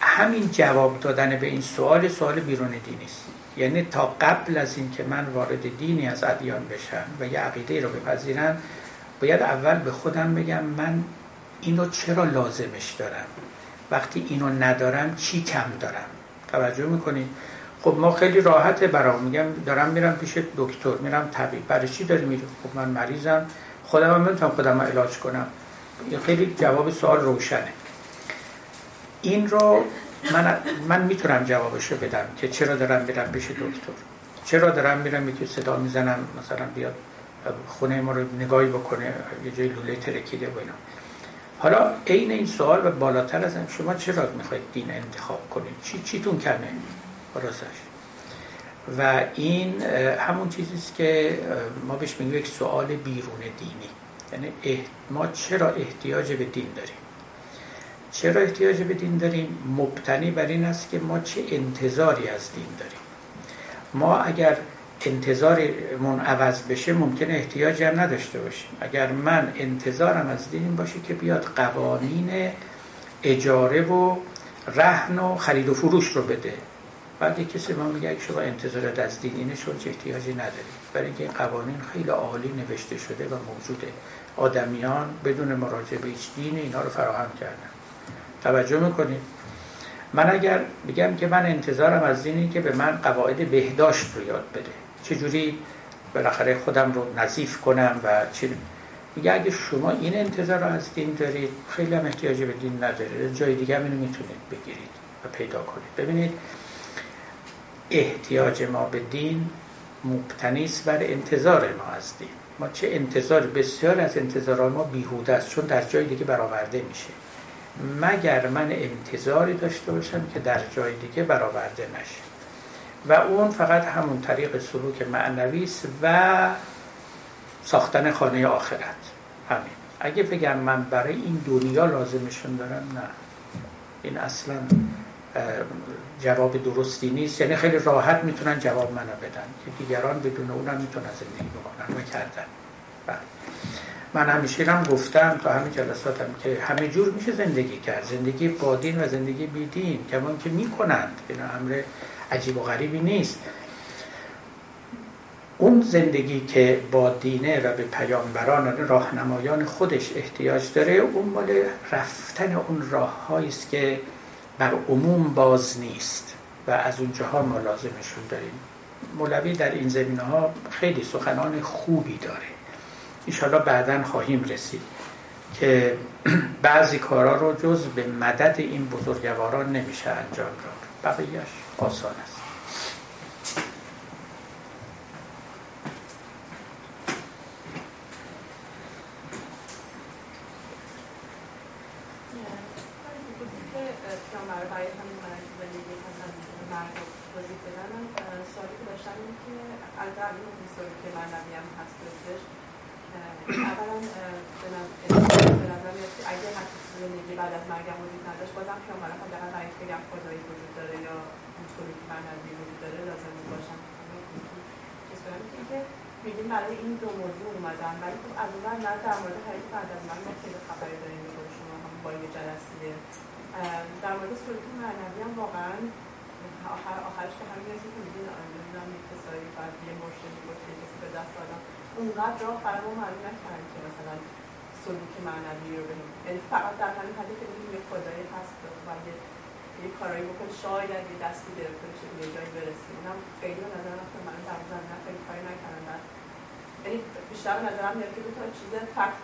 همین جواب دادن به این سوال سوال بیرون دینی است. یعنی تا قبل از اینکه من وارد دینی از ادیان بشم و یه عقیده رو بپذیرم باید اول به خودم بگم من اینو چرا لازمش دارم؟ وقتی اینو ندارم چی کم دارم؟ توجه می‌کنید خب ما خیلی راحته برام میگم دارم میرم پیش دکتر میرم طبیب. برای چی داری میری؟ خب من مریضم. خودم هم نمی‌تونم خودم علاج کنم. خیلی جواب سوال روشنه. این رو من من می‌تونم جوابش رو بدم که چرا دارم میرم پیش دکتر؟ چرا دارم میرم یکی صدا می‌زنم؟ مثلا بیاد. خونه ما رو نگاهی بکنه یه جای لوله ترکیده و اینا. حالا عین این سوال و بالاتر از شما چرا می‌خواید دین انتخاب کنید؟ چی چیتون کمه راستش. و این همون چیزی است که ما بهش میگیم یک سوال بیرون دینی. یعنی ما چرا احتیاج به دین داریم؟ چرا احتیاج به دین داریم؟ مبتنی بر این است که ما چه انتظاری از دین داریم؟ ما اگر انتظارمون عوض بشه ممکن احتیاجی هم نداشته باشیم. اگر من انتظارم از دین باشه که بیاد قوانین اجاره و رهن و خرید و فروش رو بده. بعد کسی ما میگه شما انتظارات از دین اینه شما احتیاجی ندارید؟ برای اینکه این قوانین خیلی عالی نوشته شده و موجوده. آدمیان بدون مراجعه به هیچ دین اینا رو فراهم کردن. توجه می‌کنید؟ من اگر بگم که من انتظارم از دینی که به من قواعد بهداشت رو یاد بده. چجوری بالاخره خودم رو نظیف کنم و چی میگه اگه شما این انتظار رو از دین دارید خیلی هم احتیاجی به دین ندارید. جای دیگه هم اینو می‌تونید بگیرید و پیدا کنید. ببینید احتیاج ما به دین مبتنی است بر انتظار ما از دین. ما چه انتظار بسیار از انتظار ما بیهوده است چون در جای دیگه برآورده میشه. مگر من انتظاری داشته باشم که در جای دیگه برآورده نشه؟ و اون فقط همون طریق سلوک معنوی است و ساختن خانه آخرت. همین. اگه بگم من برای این دنیا لازمشون دارم نه. این اصلا جواب درستی نیست. یعنی خیلی راحت می‌تونن جواب منو بدن. که دیگران بدون اونم می‌تونن زندگی بکنن و کردن. بله. من همیشه هم گفتم تا همین جلساتم که همه جور میشه زندگی کرد. زندگی با دین و زندگی بی دین. کمان که می‌کنند. اینا امر عجیب و غریبی نیست. اون زندگی که با دینه و به پیامبران راهنمایان خودش احتیاج داره اون مال رفتن اون راه است که بر عموم باز نیست و از اونجاها ما لازمشون داریم. مولوی در این زمینه ها خیلی سخنان خوبی داره. ایشالا بعدا خواهیم رسید که بعضی کارا رو جز به مدد این بزرگواران نمیشه انجام داد. بقیهش آسان است همین برای زندگی پس از مرگ توضیح بدن سوالی که داشتم این که از این سوالی که من هم هست بودش اولا به نظر میاد که اگه حتی زندگی بعد از مرگم وجود نداشت بازم پیامبران حداقل برای بگم خدایی وجود داره یا اون سوالی که معنوی وجود داره لازم باشم چیز کنم که میگیم برای این دو موضوع اومدن ولی خب از اون نه در مورد حیات بعد از مرگ ما خیلی خبری داریم به شما هم با یه جلسیه در مورد صورت معنوی هم واقعا آخر آخرش به همین رسید که میدین نمی‌دونم یک کسایی بعد یه مرشدی بود یه کسی به دست آدم راه برای ما معلوم نکردن که مثلا سلوک معنوی رو بهیم یعنی فقط در همین حدی که میگیم یه خدایی هست و یه یه کارایی بکن شاید یه دستی گرفته بشه یه جایی برسیم اونم خیلی به نظر من در زمینه خیلی کاری نکردن یعنی بیشتر نظرم میاد که دو تا چیز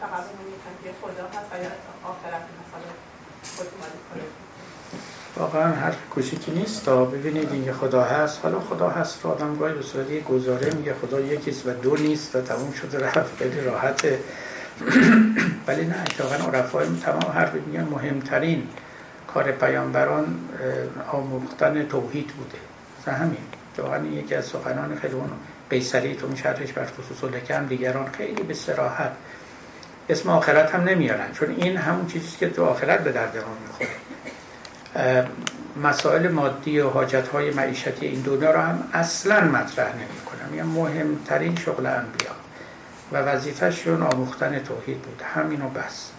فقط اون میگن که خدا هست و یا آخرت مثلا خود اومده واقعا هر کوچیکی نیست. تا ببینید اینکه خدا هست. حالا خدا هست رو آدم گاهی به صورت یک گزاره میگه. خدا یکیست و دو نیست و تموم شده رفت. خیلی راحته. ولی نه اتفاقا عرفای تمام حرف میگن مهمترین کار پیامبران آموختن توحید بوده. مثلا همین. واقعا یکی از سخنان خیلی اون قیصری تو شرحش بر خصوص لکم دیگران خیلی به سراحت اسم آخرت هم نمیارن. چون این همون چیزی که تو آخرت به درد ما می‌خوره. مسائل مادی و حاجت های معیشتی این دنیا رو هم اصلا مطرح نمی کنم یعنی مهمترین شغل انبیا و وظیفهشون آموختن توحید بود. همینو بس.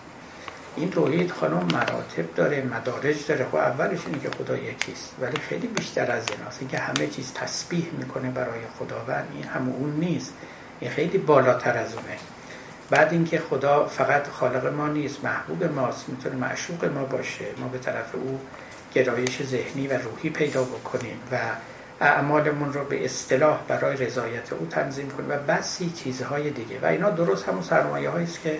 این توحید خانم مراتب داره مدارج داره. خب اولش اینه که خدا یکیست ولی خیلی بیشتر از این که همه چیز تسبیح می‌کنه برای خداوند این هم اون نیست. این خیلی بالاتر از اونه. بعد اینکه خدا فقط خالق ما نیست محبوب ماست می‌تونه معشوق ما باشه. ما به طرف او گرایش ذهنی و روحی پیدا بکنیم و اعمالمون رو به اصطلاح برای رضایت او تنظیم کنیم و بسی چیزهای دیگه. و اینا درست همون سرمایه است که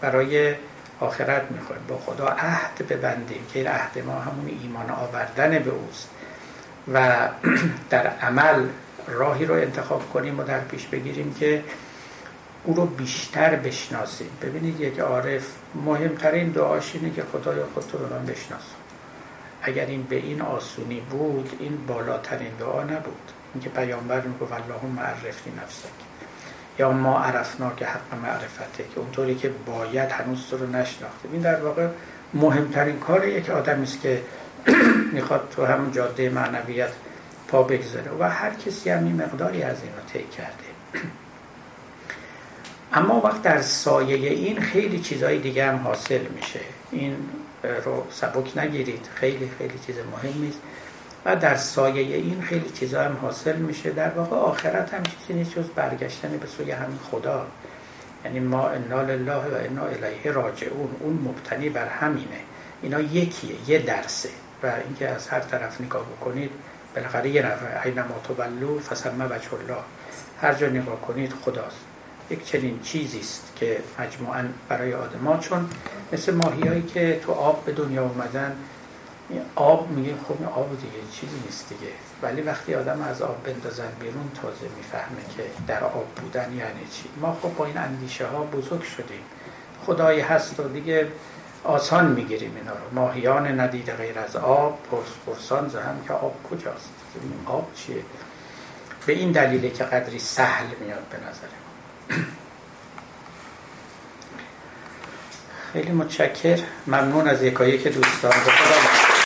برای آخرت می‌خوایم با خدا عهد ببندیم که این عهد ما همون ایمان آوردن به اوست. و در عمل راهی رو انتخاب کنیم و در پیش بگیریم که او رو بیشتر بشناسیم. ببینید یک عارف مهمترین دعاش اینه که خدای خود رو به من بشناس. اگر این به این آسونی بود این بالاترین دعا نبود. اینکه پیامبر می‌گفت اللهم عرفنی نفسک. یا ما عرفنا که حق معرفته که اونطوری که باید هنوز تو رو نشناخته. این در واقع مهمترین کار یک آدمی است که می‌خواد تو همون جاده معنویت پا بگذاره. و هر کسی هم این مقداری از این رو طی کرده. اما وقت در سایه این خیلی چیزهای دیگه هم حاصل میشه. این رو سبک نگیرید. خیلی خیلی چیز مهمی است و در سایه این خیلی چیزا هم حاصل میشه. در واقع آخرت هم چیزی نیست جز برگشتن به سوی همین خدا. یعنی ما انا لله و انا الیه راجعون. اون مبتنی بر همینه. اینا یکیه یه درسه. و اینکه از هر طرف نگاه بکنید بالاخره یه نفر تولو فسمه وجه الله. هر جا نگاه کنید خداست. یک چنین چیزی است که مجموعا برای آدما چون مثل ماهیایی که تو آب به دنیا اومدن آب میگه خب آب دیگه چیزی نیست دیگه. ولی وقتی آدم از آب بندازن بیرون تازه می‌فهمه که در آب بودن یعنی چی. ما خب با این اندیشه ها بزرگ شدیم. خدایی هست و دیگه آسان می‌گیریم اینا رو. ماهیان ندیده غیر از آب پرس پرسان زهم که آب کجاست؟ آب چیه؟ به این دلیله که قدری سهل میاد به نظر خیلی متشکر. ممنون از یکایی که دوستان